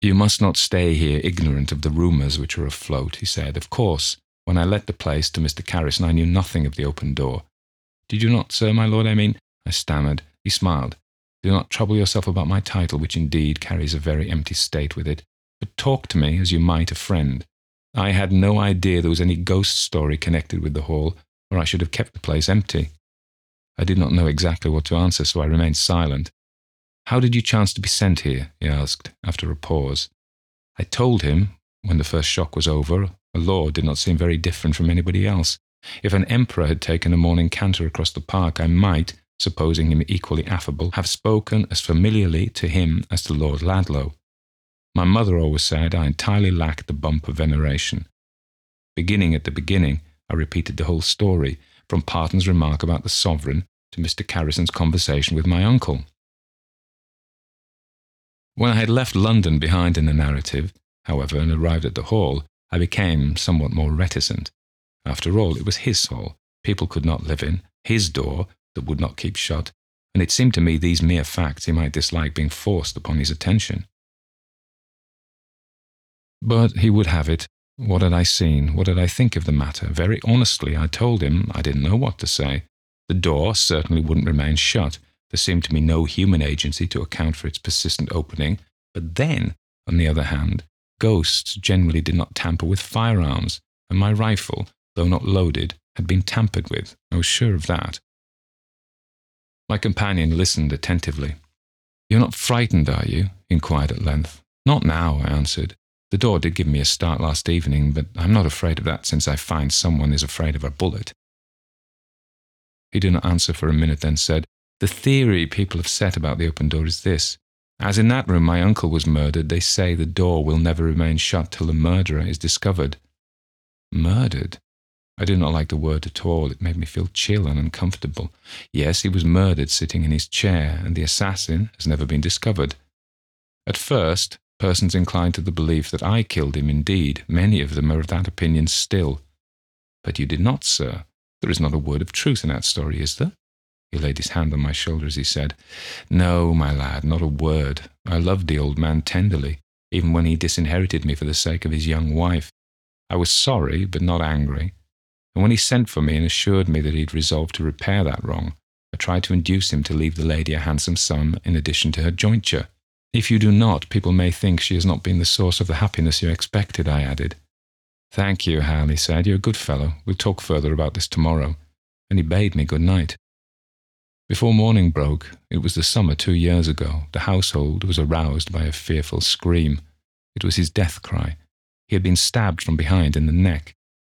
You must not stay here ignorant of the rumours which are afloat, he said. Of course, when I let the place to Mr. Carrison, I knew nothing of the open door. Did you not, sir, my lord, I mean? I stammered. He smiled. Do not trouble yourself about my title, which indeed carries a very empty state with it, but talk to me as you might a friend. I had no idea there was any ghost story connected with the hall, or I should have kept the place empty. I did not know exactly what to answer, so I remained silent. How did you chance to be sent here? he asked, after a pause. I told him, when the first shock was over, a lord did not seem very different from anybody else. If an emperor had taken a morning canter across the park, I might, supposing him equally affable, have spoken as familiarly to him as to Lord Ladlow. My mother always said I entirely lacked the bump of veneration. Beginning at the beginning, I repeated the whole story, from Parton's remark about the sovereign to Mr. Carrison's conversation with my uncle. When I had left London behind in the narrative, however, and arrived at the hall, I became somewhat more reticent. After all, it was his hall. People could not live in, his door that would not keep shut, and it seemed to me these mere facts he might dislike being forced upon his attention. But he would have it, what had I seen? What did I think of the matter? Very honestly, I told him I didn't know what to say. The door certainly wouldn't remain shut. There seemed to me no human agency to account for its persistent opening. But then, on the other hand, ghosts generally did not tamper with firearms, and my rifle, though not loaded, had been tampered with. I was sure of that. My companion listened attentively. You're not frightened, are you? he inquired at length. Not now, I answered. The door did give me a start last evening, but I'm not afraid of that since I find someone is afraid of a bullet. He did not answer for a minute, then said, The theory people have set about the open door is this. As in that room my uncle was murdered, they say the door will never remain shut till the murderer is discovered. Murdered? I did not like the word at all. It made me feel chill and uncomfortable. Yes, he was murdered sitting in his chair, and the assassin has never been discovered. At first, Persons inclined to the belief that I killed him, indeed, many of them are of that opinion still. But you did not, sir. There is not a word of truth in that story, is there? He laid his hand on my shoulder as he said, No, my lad, not a word. I loved the old man tenderly, even when he disinherited me for the sake of his young wife. I was sorry, but not angry. And when he sent for me and assured me that he had resolved to repair that wrong, I tried to induce him to leave the lady a handsome sum in addition to her jointure. If you do not, people may think she has not been the source of the happiness you expected, I added. Thank you, Hal, he said. You're a good fellow. We'll talk further about this tomorrow. And he bade me good night. Before morning broke, it was the summer two years ago, the household was aroused by a fearful scream. It was his death cry. He had been stabbed from behind in the neck.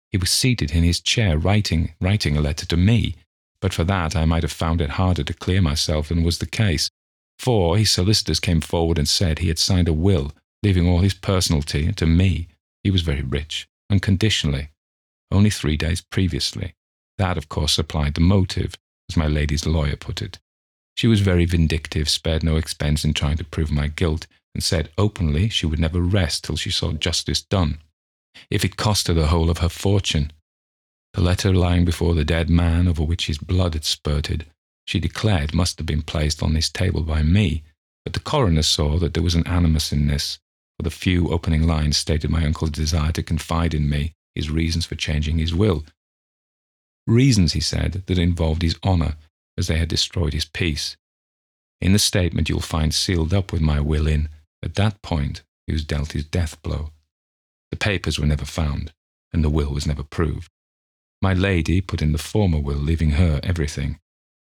He was seated in his chair writing, writing a letter to me, but for that I might have found it harder to clear myself than was the case. For his solicitors came forward and said he had signed a will, leaving all his personalty to me. He was very rich, unconditionally, only three days previously. That, of course, supplied the motive, as my lady's lawyer put it. She was very vindictive, spared no expense in trying to prove my guilt, and said openly she would never rest till she saw justice done if it cost her the whole of her fortune. The letter lying before the dead man, over which his blood had spurted, she declared must have been placed on this table by me, but the coroner saw that there was an animus in this, for the few opening lines stated my uncle's desire to confide in me his reasons for changing his will. Reasons, he said, that involved his honour, as they had destroyed his peace. In the statement you'll find sealed up with my will in, at that point, he was dealt his death blow. The papers were never found, and the will was never proved. My lady put in the former will, leaving her everything.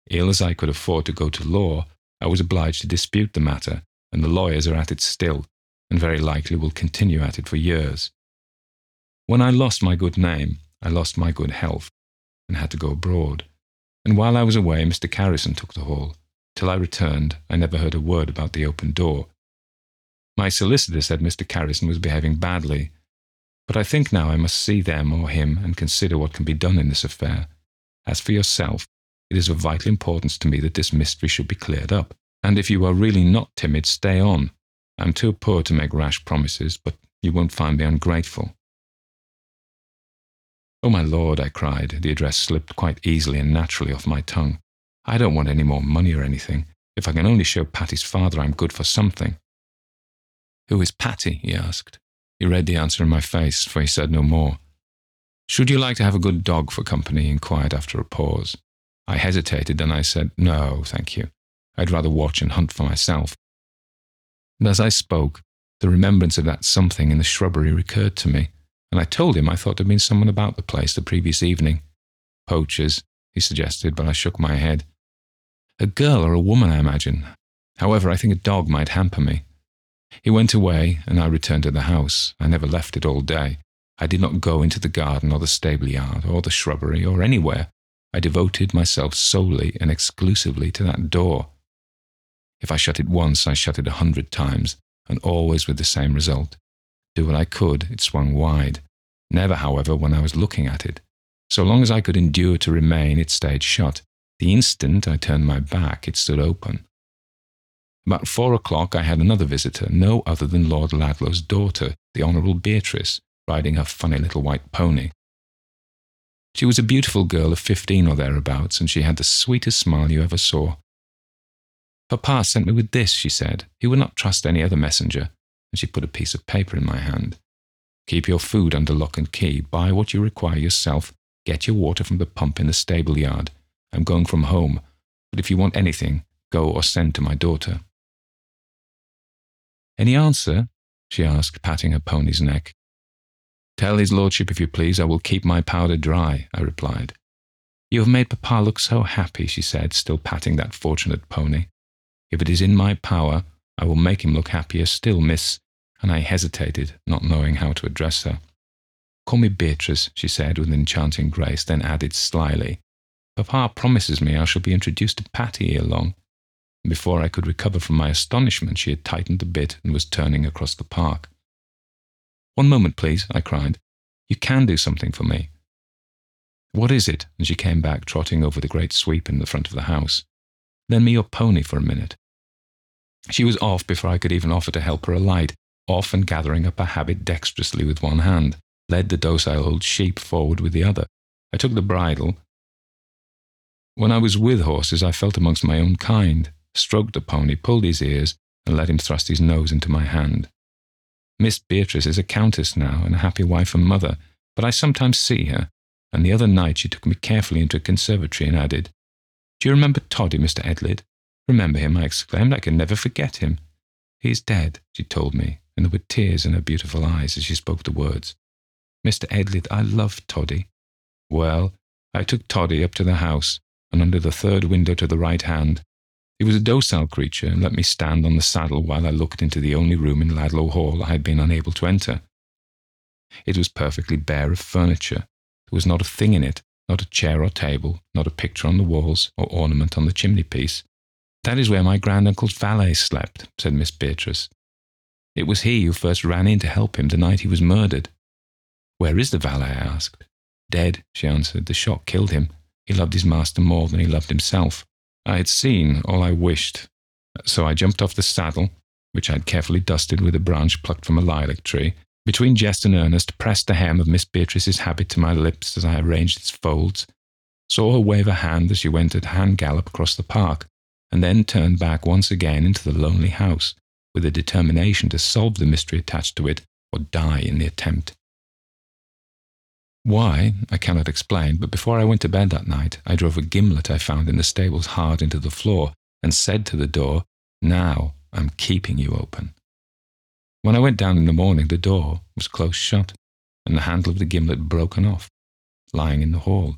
Ill as I could afford to go to law, I was obliged to dispute the matter, and the lawyers are at it still, and very likely will continue at it for years. When I lost my good name, I lost my good health, and had to go abroad. And while I was away, Mr. Carrison took the hall. Till I returned, I never heard a word about the open door. My solicitor said Mr. Carrison was behaving badly, but I think now I must see them or him and consider what can be done in this affair. As for yourself, it is of vital importance to me that this mystery should be cleared up. And if you are really not timid, stay on. I'm too poor to make rash promises, but you won't find me ungrateful. Oh, my lord, I cried. The address slipped quite easily and naturally off my tongue. I don't want any more money or anything. If I can only show Patty's father I'm good for something. Who is Patty? he asked. He read the answer in my face, for he said no more. Should you like to have a good dog for company? he inquired after a pause. I hesitated, then I said, No, thank you. I'd rather watch and hunt for myself. And as I spoke, the remembrance of that something in the shrubbery recurred to me, and I told him I thought there'd been someone about the place the previous evening. Poachers, he suggested, but I shook my head. A girl or a woman, I imagine. However, I think a dog might hamper me. He went away, and I returned to the house. I never left it all day. I did not go into the garden or the stable yard or the shrubbery or anywhere. I devoted myself solely and exclusively to that door. If I shut it once, I shut it a hundred times, and always with the same result. Do what I could, it swung wide. Never, however, when I was looking at it. So long as I could endure to remain, it stayed shut. The instant I turned my back, it stood open. About four o'clock, I had another visitor, no other than Lord Ladlow's daughter, the Honourable Beatrice, riding her funny little white pony. She was a beautiful girl of fifteen or thereabouts, and she had the sweetest smile you ever saw. Papa sent me with this, she said. He would not trust any other messenger, and she put a piece of paper in my hand. Keep your food under lock and key, buy what you require yourself, get your water from the pump in the stable yard. I'm going from home, but if you want anything, go or send to my daughter. Any answer? she asked, patting her pony's neck. Tell his lordship, if you please, I will keep my powder dry, I replied. You have made papa look so happy, she said, still patting that fortunate pony. If it is in my power, I will make him look happier still, miss. And I hesitated, not knowing how to address her. Call me Beatrice, she said with enchanting grace, then added slyly, Papa promises me I shall be introduced to Patty ere long. Before I could recover from my astonishment, she had tightened the bit and was turning across the park. One moment, please, I cried. You can do something for me. What is it? And she came back, trotting over the great sweep in the front of the house. Lend me your pony for a minute. She was off before I could even offer to help her alight, off and gathering up a habit dexterously with one hand, led the docile old sheep forward with the other. I took the bridle. When I was with horses, I felt amongst my own kind, stroked the pony, pulled his ears, and let him thrust his nose into my hand. Miss Beatrice is a countess now and a happy wife and mother, but I sometimes see her, and the other night she took me carefully into a conservatory and added, Do you remember Toddy, Mr. Edlyd? Remember him, I exclaimed. I can never forget him. He is dead, she told me, and there were tears in her beautiful eyes as she spoke the words. Mr. Edlyd, I loved Toddy. Well, I took Toddy up to the house, and under the third window to the right hand. He was a docile creature, and let me stand on the saddle while I looked into the only room in Ladlow Hall I had been unable to enter. It was perfectly bare of furniture. There was not a thing in it, not a chair or table, not a picture on the walls or ornament on the chimney piece. That is where my granduncle's valet slept, said Miss Beatrice. It was he who first ran in to help him the night he was murdered. Where is the valet? I asked. Dead, she answered. The shot killed him. He loved his master more than he loved himself. I had seen all I wished, so I jumped off the saddle, which I had carefully dusted with a branch plucked from a lilac tree, between jest and earnest, pressed the hem of Miss Beatrice's habit to my lips as I arranged its folds, saw her wave a hand as she went at hand gallop across the park, and then turned back once again into the lonely house, with a determination to solve the mystery attached to it or die in the attempt. Why, I cannot explain, but before I went to bed that night, I drove a gimlet I found in the stables hard into the floor and said to the door, Now I'm keeping you open. When I went down in the morning, the door was close shut and the handle of the gimlet broken off, lying in the hall.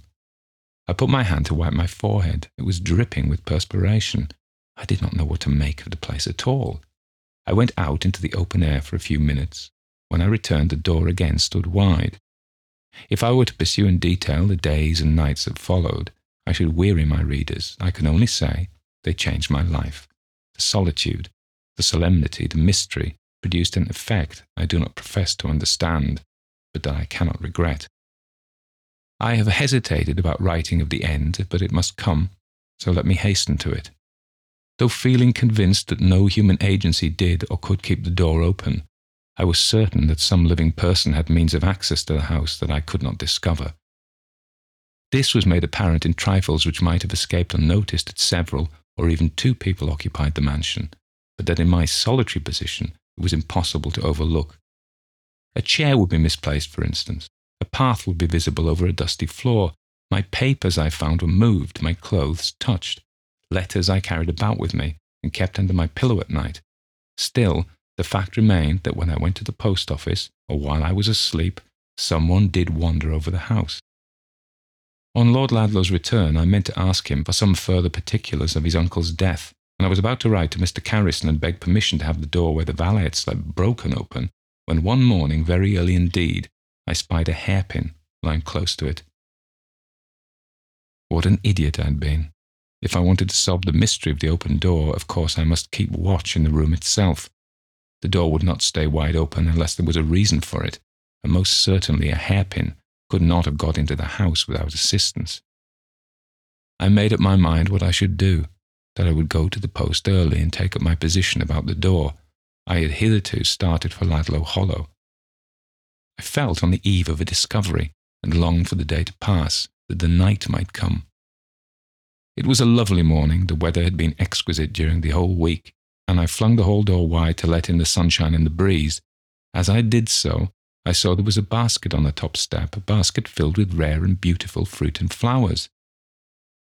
I put my hand to wipe my forehead. It was dripping with perspiration. I did not know what to make of the place at all. I went out into the open air for a few minutes. When I returned, the door again stood wide. If I were to pursue in detail the days and nights that followed, I should weary my readers. I can only say they changed my life. The solitude, the solemnity, the mystery produced an effect I do not profess to understand, but that I cannot regret. I have hesitated about writing of the end, but it must come, so let me hasten to it. Though feeling convinced that no human agency did or could keep the door open, I was certain that some living person had means of access to the house that I could not discover. This was made apparent in trifles which might have escaped unnoticed that several or even two people occupied the mansion, but that in my solitary position it was impossible to overlook. A chair would be misplaced, for instance. A path would be visible over a dusty floor. My papers, I found, were moved, my clothes touched. Letters I carried about with me and kept under my pillow at night. Still, the fact remained that when I went to the post office, or while I was asleep, someone did wander over the house. On Lord Ladlow's return, I meant to ask him for some further particulars of his uncle's death, and I was about to write to Mr. Carrison and beg permission to have the door where the valet had slept broken open, when one morning, very early indeed, I spied a hairpin lying close to it. What an idiot I'd been. If I wanted to solve the mystery of the open door, of course I must keep watch in the room itself. The door would not stay wide open unless there was a reason for it, and most certainly a hairpin could not have got into the house without assistance. I made up my mind what I should do, that I would go to the post early and take up my position about the door. I had hitherto started for Ladlow Hollow. I felt on the eve of a discovery and longed for the day to pass, that the night might come. It was a lovely morning. The weather had been exquisite during the whole week, and I flung the hall door wide to let in the sunshine and the breeze. As I did so, I saw there was a basket on the top step, a basket filled with rare and beautiful fruit and flowers.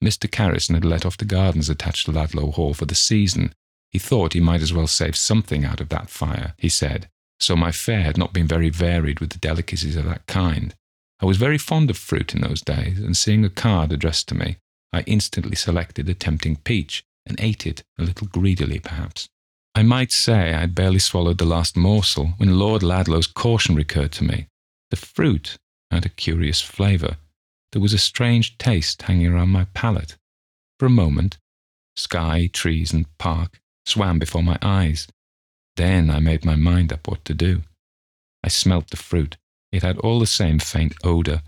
Mr. Carrison had let off the gardens attached to Ladlow Hall for the season. He thought he might as well save something out of that fire, he said, so my fare had not been very varied with the delicacies of that kind. I was very fond of fruit in those days, and seeing a card addressed to me, I instantly selected a tempting peach and ate it, a little greedily perhaps. I might say I had barely swallowed the last morsel when Lord Ladlow's caution recurred to me. The fruit had a curious flavour. There was a strange taste hanging around my palate. For a moment, sky, trees, and park swam before my eyes. Then I made my mind up what to do. I smelt the fruit. It had all the same faint odour.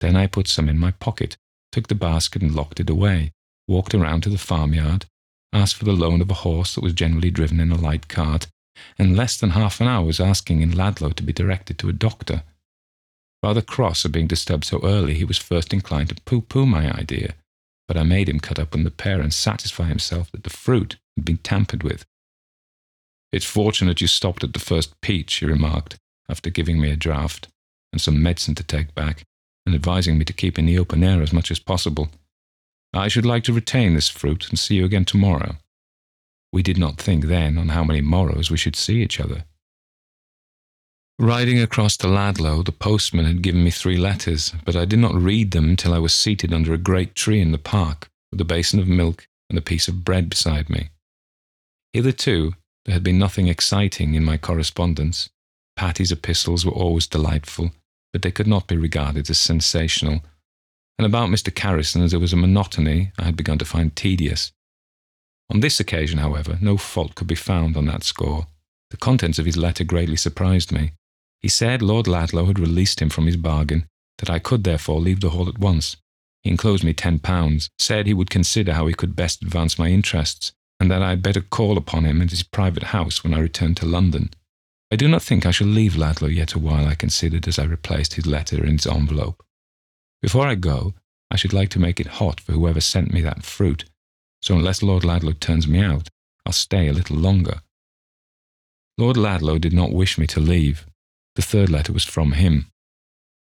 Then I put some in my pocket, took the basket and locked it away, walked around to the farmyard, asked for the loan of a horse that was generally driven in a light cart, and less than half an hour was asking in Ladlow to be directed to a doctor. Rather cross at being disturbed so early, he was first inclined to pooh pooh my idea, but I made him cut open the pear and satisfy himself that the fruit had been tampered with. It's fortunate you stopped at the first peach, he remarked, after giving me a draught and some medicine to take back, and advising me to keep in the open air as much as possible. I should like to retain this fruit and see you again tomorrow. We did not think then on how many morrows we should see each other. Riding across to Ladlow, the postman had given me three letters, but I did not read them till I was seated under a great tree in the park, with a basin of milk and a piece of bread beside me. Hitherto, there had been nothing exciting in my correspondence. Patty's epistles were always delightful, but they could not be regarded as sensational. And about Mr. Carrison, as there was a monotony I had begun to find tedious. On this occasion, however, no fault could be found on that score. The contents of his letter greatly surprised me. He said Lord Ladlow had released him from his bargain, that I could therefore leave the Hall at once. He enclosed me ten pounds, said he would consider how he could best advance my interests, and that I had better call upon him at his private house when I returned to London. I do not think I shall leave Ladlow yet a while, I considered as I replaced his letter in its envelope. Before I go, I should like to make it hot for whoever sent me that fruit, so unless Lord Ladlow turns me out, I'll stay a little longer. Lord Ladlow did not wish me to leave. The third letter was from him.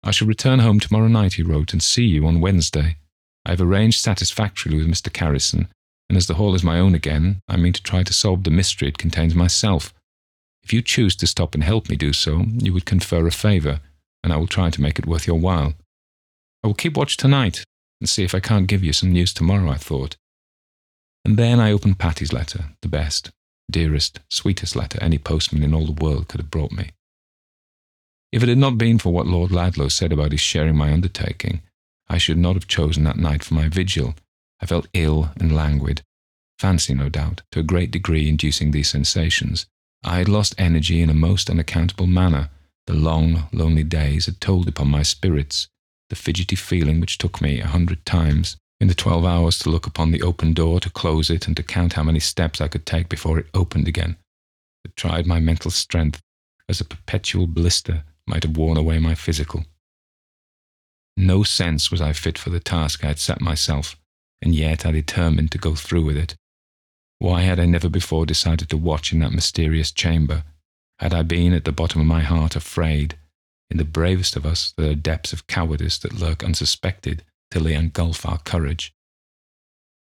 I shall return home tomorrow night, he wrote, and see you on Wednesday. I have arranged satisfactorily with Mr. Carrison, and as the hall is my own again, I mean to try to solve the mystery it contains myself. If you choose to stop and help me do so, you would confer a favour, and I will try to make it worth your while. I will keep watch tonight and see if I can't give you some news tomorrow, I thought. And then I opened Patty's letter, the best, dearest, sweetest letter any postman in all the world could have brought me. If it had not been for what Lord Ladlow said about his sharing my undertaking, I should not have chosen that night for my vigil. I felt ill and languid, fancy, no doubt, to a great degree inducing these sensations, I had lost energy in a most unaccountable manner. The long, lonely days had told upon my spirits, the fidgety feeling which took me a hundred times in the twelve hours to look upon the open door, to close it, and to count how many steps I could take before it opened again, had tried my mental strength as a perpetual blister might have worn away my physical. No sense was I fit for the task I had set myself, and yet I determined to go through with it. Why had I never before decided to watch in that mysterious chamber? Had I been at the bottom of my heart afraid? In the bravest of us, there are depths of cowardice that lurk unsuspected till they engulf our courage.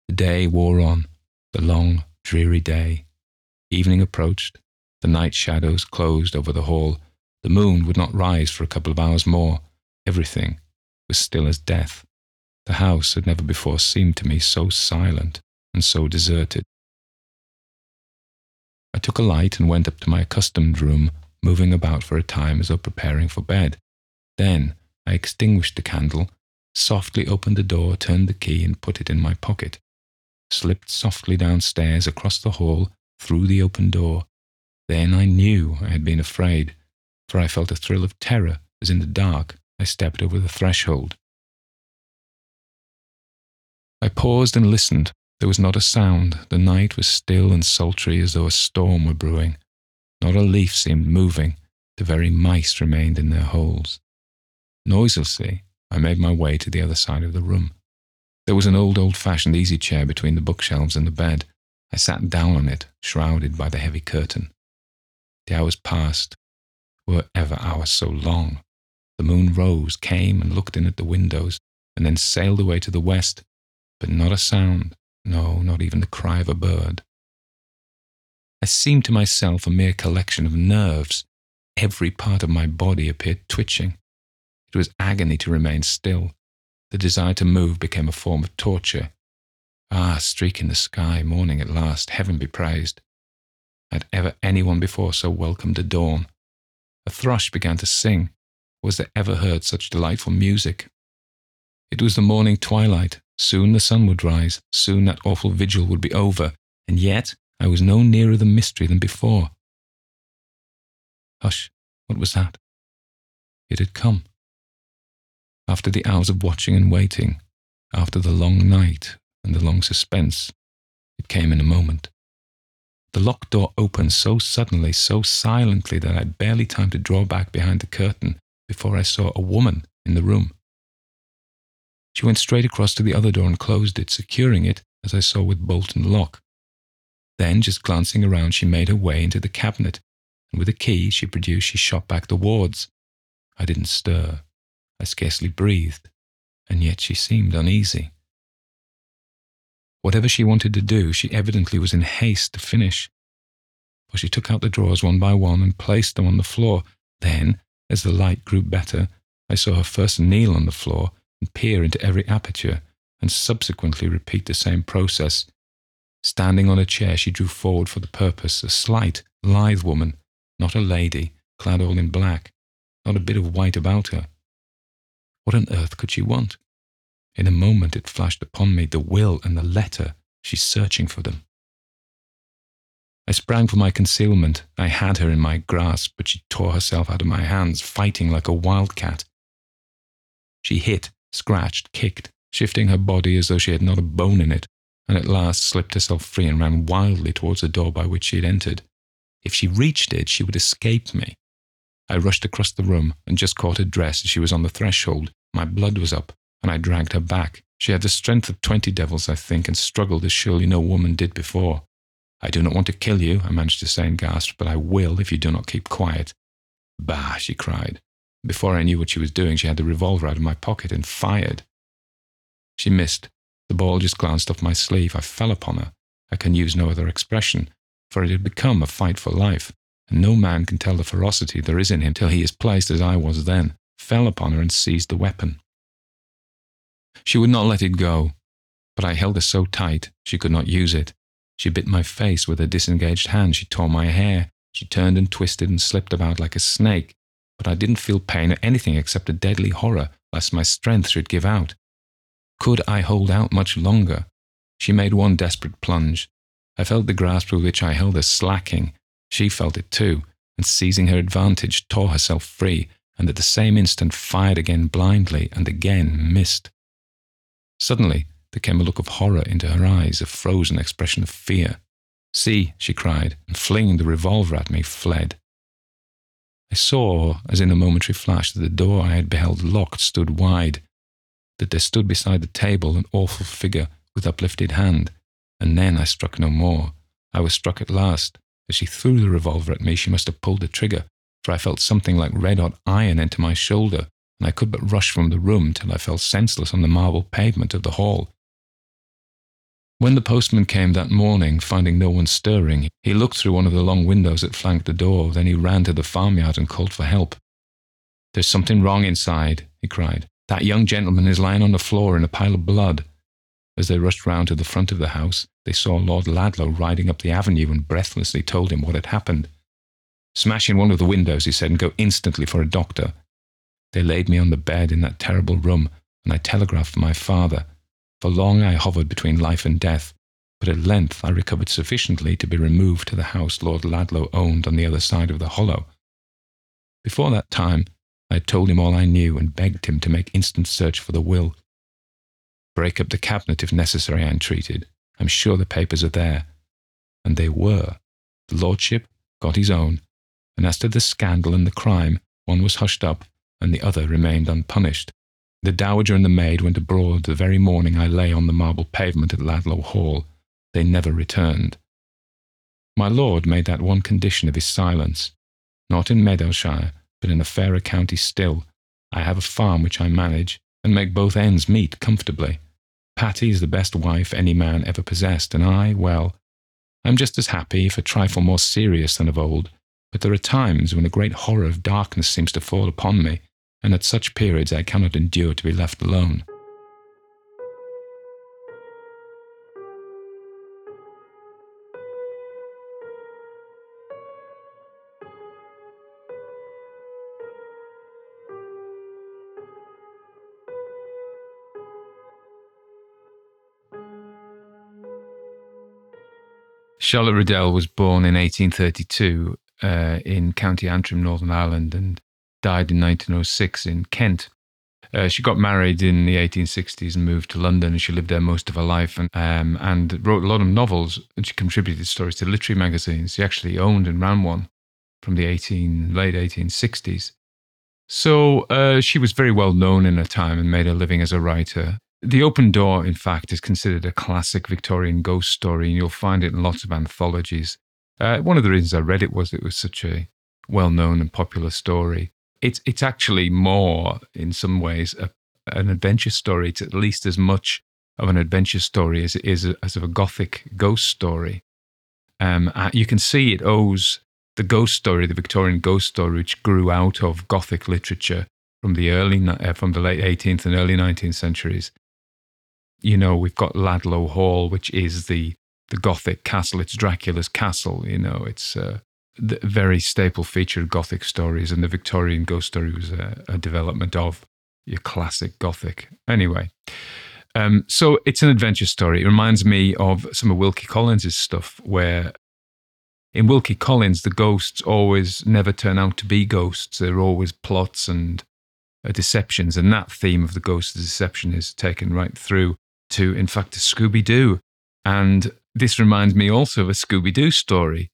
The day wore on, the long, dreary day. Evening approached, the night shadows closed over the hall, the moon would not rise for a couple of hours more. Everything was still as death. The house had never before seemed to me so silent and so deserted. I took a light and went up to my accustomed room, moving about for a time as though preparing for bed. Then I extinguished the candle, softly opened the door, turned the key, and put it in my pocket. Slipped softly downstairs, across the hall, through the open door. Then I knew I had been afraid, for I felt a thrill of terror as in the dark I stepped over the threshold. I paused and listened there was not a sound. The night was still and sultry as though a storm were brewing. Not a leaf seemed moving. The very mice remained in their holes. Noiselessly, I made my way to the other side of the room. There was an old, old fashioned easy chair between the bookshelves and the bed. I sat down on it, shrouded by the heavy curtain. The hours passed. Were ever hours so long? The moon rose, came and looked in at the windows, and then sailed away to the west, but not a sound, no, not even the cry of a bird. I seemed to myself a mere collection of nerves. Every part of my body appeared twitching. It was agony to remain still. The desire to move became a form of torture. Ah, streak in the sky, morning at last, heaven be praised. Had ever anyone before so welcomed a dawn? A thrush began to sing. Was there ever heard such delightful music? It was the morning twilight, Soon the sun would rise, soon that awful vigil would be over, and yet I was no nearer the mystery than before. Hush, what was that? It had come. After the hours of watching and waiting, after the long night and the long suspense, it came in a moment. The locked door opened so suddenly, so silently, that I had barely time to draw back behind the curtain before I saw a woman in the room. She went straight across to the other door and closed it, securing it, as I saw, with bolt and lock. Then, just glancing around, she made her way into the cabinet, and with a key she produced, she shot back the wards. I didn't stir. I scarcely breathed, and yet she seemed uneasy. Whatever she wanted to do, she evidently was in haste to finish. For she took out the drawers one by one and placed them on the floor. Then, as the light grew better, I saw her first kneel on the floor and peer into every aperture, and subsequently repeat the same process. Standing on a chair, she drew forward for the purpose a slight, lithe woman, not a lady, clad all in black, not a bit of white about her. What on earth could she want? In a moment it flashed upon me the will and the letter. She's searching for them. I sprang for my concealment. I had her in my grasp, but she tore herself out of my hands, fighting like a wildcat. She hit, scratched, kicked, shifting her body as though she had not a bone in it, and at last slipped herself free and ran wildly towards the door by which she had entered. If she reached it, she would escape me. I rushed across the room and just caught her dress as she was on the threshold. My blood was up, and I dragged her back. She had the strength of twenty devils, I think, and struggled as surely no woman did before. I do not want to kill you, I managed to say in gasp, but I will if you do not keep quiet. Bah, she cried. Before I knew what she was doing, she had the revolver out of my pocket and fired. She missed. The ball just glanced off my sleeve. I fell upon her. I can use no other expression, for it had become a fight for life, and no man can tell the ferocity there is in him till he is placed as I was then, fell upon her and seized the weapon. She would not let it go, but I held her so tight she could not use it. She bit my face with her disengaged hand. She tore my hair. She turned and twisted and slipped about like a snake. But I didn't feel pain or anything except a deadly horror lest my strength should give out. Could I hold out much longer? She made one desperate plunge. I felt the grasp with which I held her slacking. She felt it too, and seizing her advantage, tore herself free, and at the same instant fired again blindly and again missed. Suddenly, there came a look of horror into her eyes, a frozen expression of fear. See, she cried, and flinging the revolver at me, fled. I saw, as in a momentary flash, that the door I had beheld locked stood wide, that there stood beside the table an awful figure with uplifted hand, and then I struck no more. I was struck at last. As she threw the revolver at me, she must have pulled the trigger, for I felt something like red hot iron enter my shoulder, and I could but rush from the room till I fell senseless on the marble pavement of the hall. When the postman came that morning, finding no one stirring, he looked through one of the long windows that flanked the door, then he ran to the farmyard and called for help. There's something wrong inside, he cried. That young gentleman is lying on the floor in a pile of blood. As they rushed round to the front of the house, they saw Lord Ladlow riding up the avenue and breathlessly told him what had happened. Smash in one of the windows, he said, and go instantly for a doctor. They laid me on the bed in that terrible room, and I telegraphed for my father. For long I hovered between life and death, but at length I recovered sufficiently to be removed to the house Lord Ladlow owned on the other side of the hollow. Before that time, I told him all I knew and begged him to make instant search for the will. Break up the cabinet if necessary, I entreated. I'm sure the papers are there. And they were. The lordship got his own, and as to the scandal and the crime, one was hushed up and the other remained unpunished. The dowager and the maid went abroad the very morning I lay on the marble pavement at Ladlow Hall. They never returned. My lord made that one condition of his silence. Not in Meadowshire, but in a fairer county still. I have a farm which I manage, and make both ends meet comfortably. Patty is the best wife any man ever possessed, and I, well, I'm just as happy, if a trifle more serious than of old, but there are times when a great horror of darkness seems to fall upon me, and at such periods I cannot endure to be left alone. Charlotte Riddell was born in 1832 uh, in County Antrim, Northern Ireland, and died in 1906 in Kent. Uh, she got married in the 1860s and moved to London, and she lived there most of her life, and um, and wrote a lot of novels. And she contributed stories to literary magazines. She actually owned and ran one from the 18 late 1860s. So uh, she was very well known in her time and made a living as a writer. The Open Door, in fact, is considered a classic Victorian ghost story, and you'll find it in lots of anthologies. Uh, one of the reasons I read it was it was such a well known and popular story. It's, it's actually more, in some ways, a, an adventure story. It's at least as much of an adventure story as it is a, as of a gothic ghost story. Um, uh, you can see it owes the ghost story, the Victorian ghost story, which grew out of gothic literature from the early uh, from the late 18th and early 19th centuries you know, we've got Ladlow Hall, which is the the Gothic castle. It's Dracula's castle. You know, it's a very staple feature of Gothic stories, and the Victorian ghost story was a, a development of your classic Gothic. Anyway, um, so it's an adventure story. It reminds me of some of Wilkie Collins's stuff, where in Wilkie Collins, the ghosts always never turn out to be ghosts. They're always plots and uh, deceptions, and that theme of the ghost of deception is taken right through to, in fact, a Scooby Doo. And this reminds me also of a Scooby Doo story.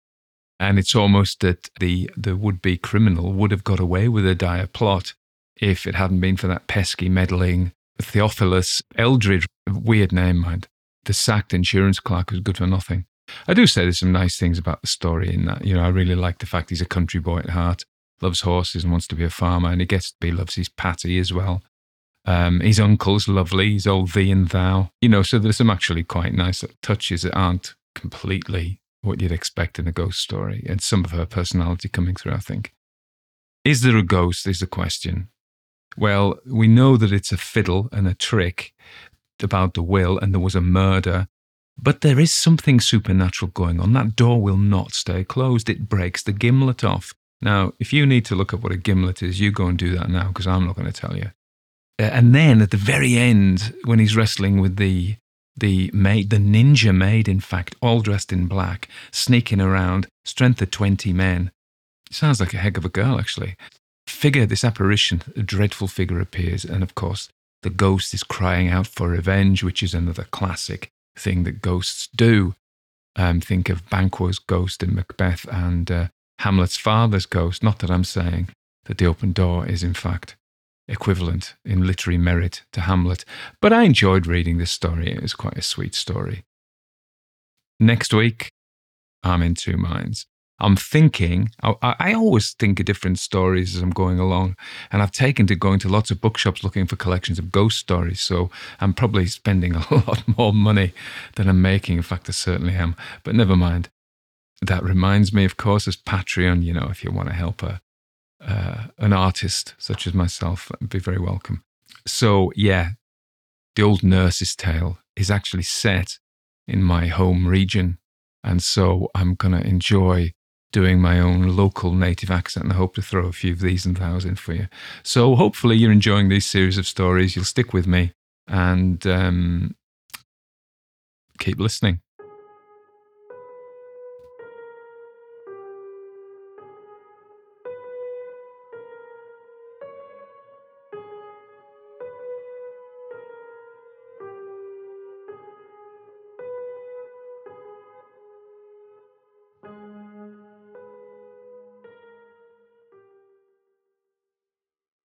And it's almost that the, the would be criminal would have got away with a dire plot if it hadn't been for that pesky, meddling Theophilus Edlyd, weird name, mind. The sacked insurance clerk who's good for nothing. I do say there's some nice things about the story in that. You know, I really like the fact he's a country boy at heart, loves horses and wants to be a farmer, and he gets to be, loves his patty as well. Um, his uncle's lovely. He's all thee and thou. You know, so there's some actually quite nice touches that aren't completely what you'd expect in a ghost story, and some of her personality coming through. I think. Is there a ghost? Is the question. Well, we know that it's a fiddle and a trick about the will, and there was a murder. But there is something supernatural going on. That door will not stay closed. It breaks the gimlet off. Now, if you need to look up what a gimlet is, you go and do that now because I'm not going to tell you. Uh, and then at the very end, when he's wrestling with the the maid, the ninja maid, in fact, all dressed in black, sneaking around, strength of 20 men. Sounds like a heck of a girl, actually. Figure, this apparition, a dreadful figure appears, and of course, the ghost is crying out for revenge, which is another classic thing that ghosts do. Um, think of Banquo's ghost in Macbeth and uh, Hamlet's father's ghost. Not that I'm saying that the open door is, in fact, equivalent in literary merit to Hamlet. But I enjoyed reading this story. It was quite a sweet story. Next week, I'm in two minds. I'm thinking, I, I, always think of different stories as I'm going along. And I've taken to going to lots of bookshops looking for collections of ghost stories. So I'm probably spending a lot more money than I'm making. In fact, I certainly am. But never mind. That reminds me, of course, as Patreon, you know, if you want to help a, uh, an artist such as myself be very welcome. So, yeah, the old nurse's tale is actually set in my home region. And so I'm going to enjoy doing my own local native accent and I hope to throw a few of these and thous in for you. So hopefully you're enjoying these series of stories. You'll stick with me and um, keep listening.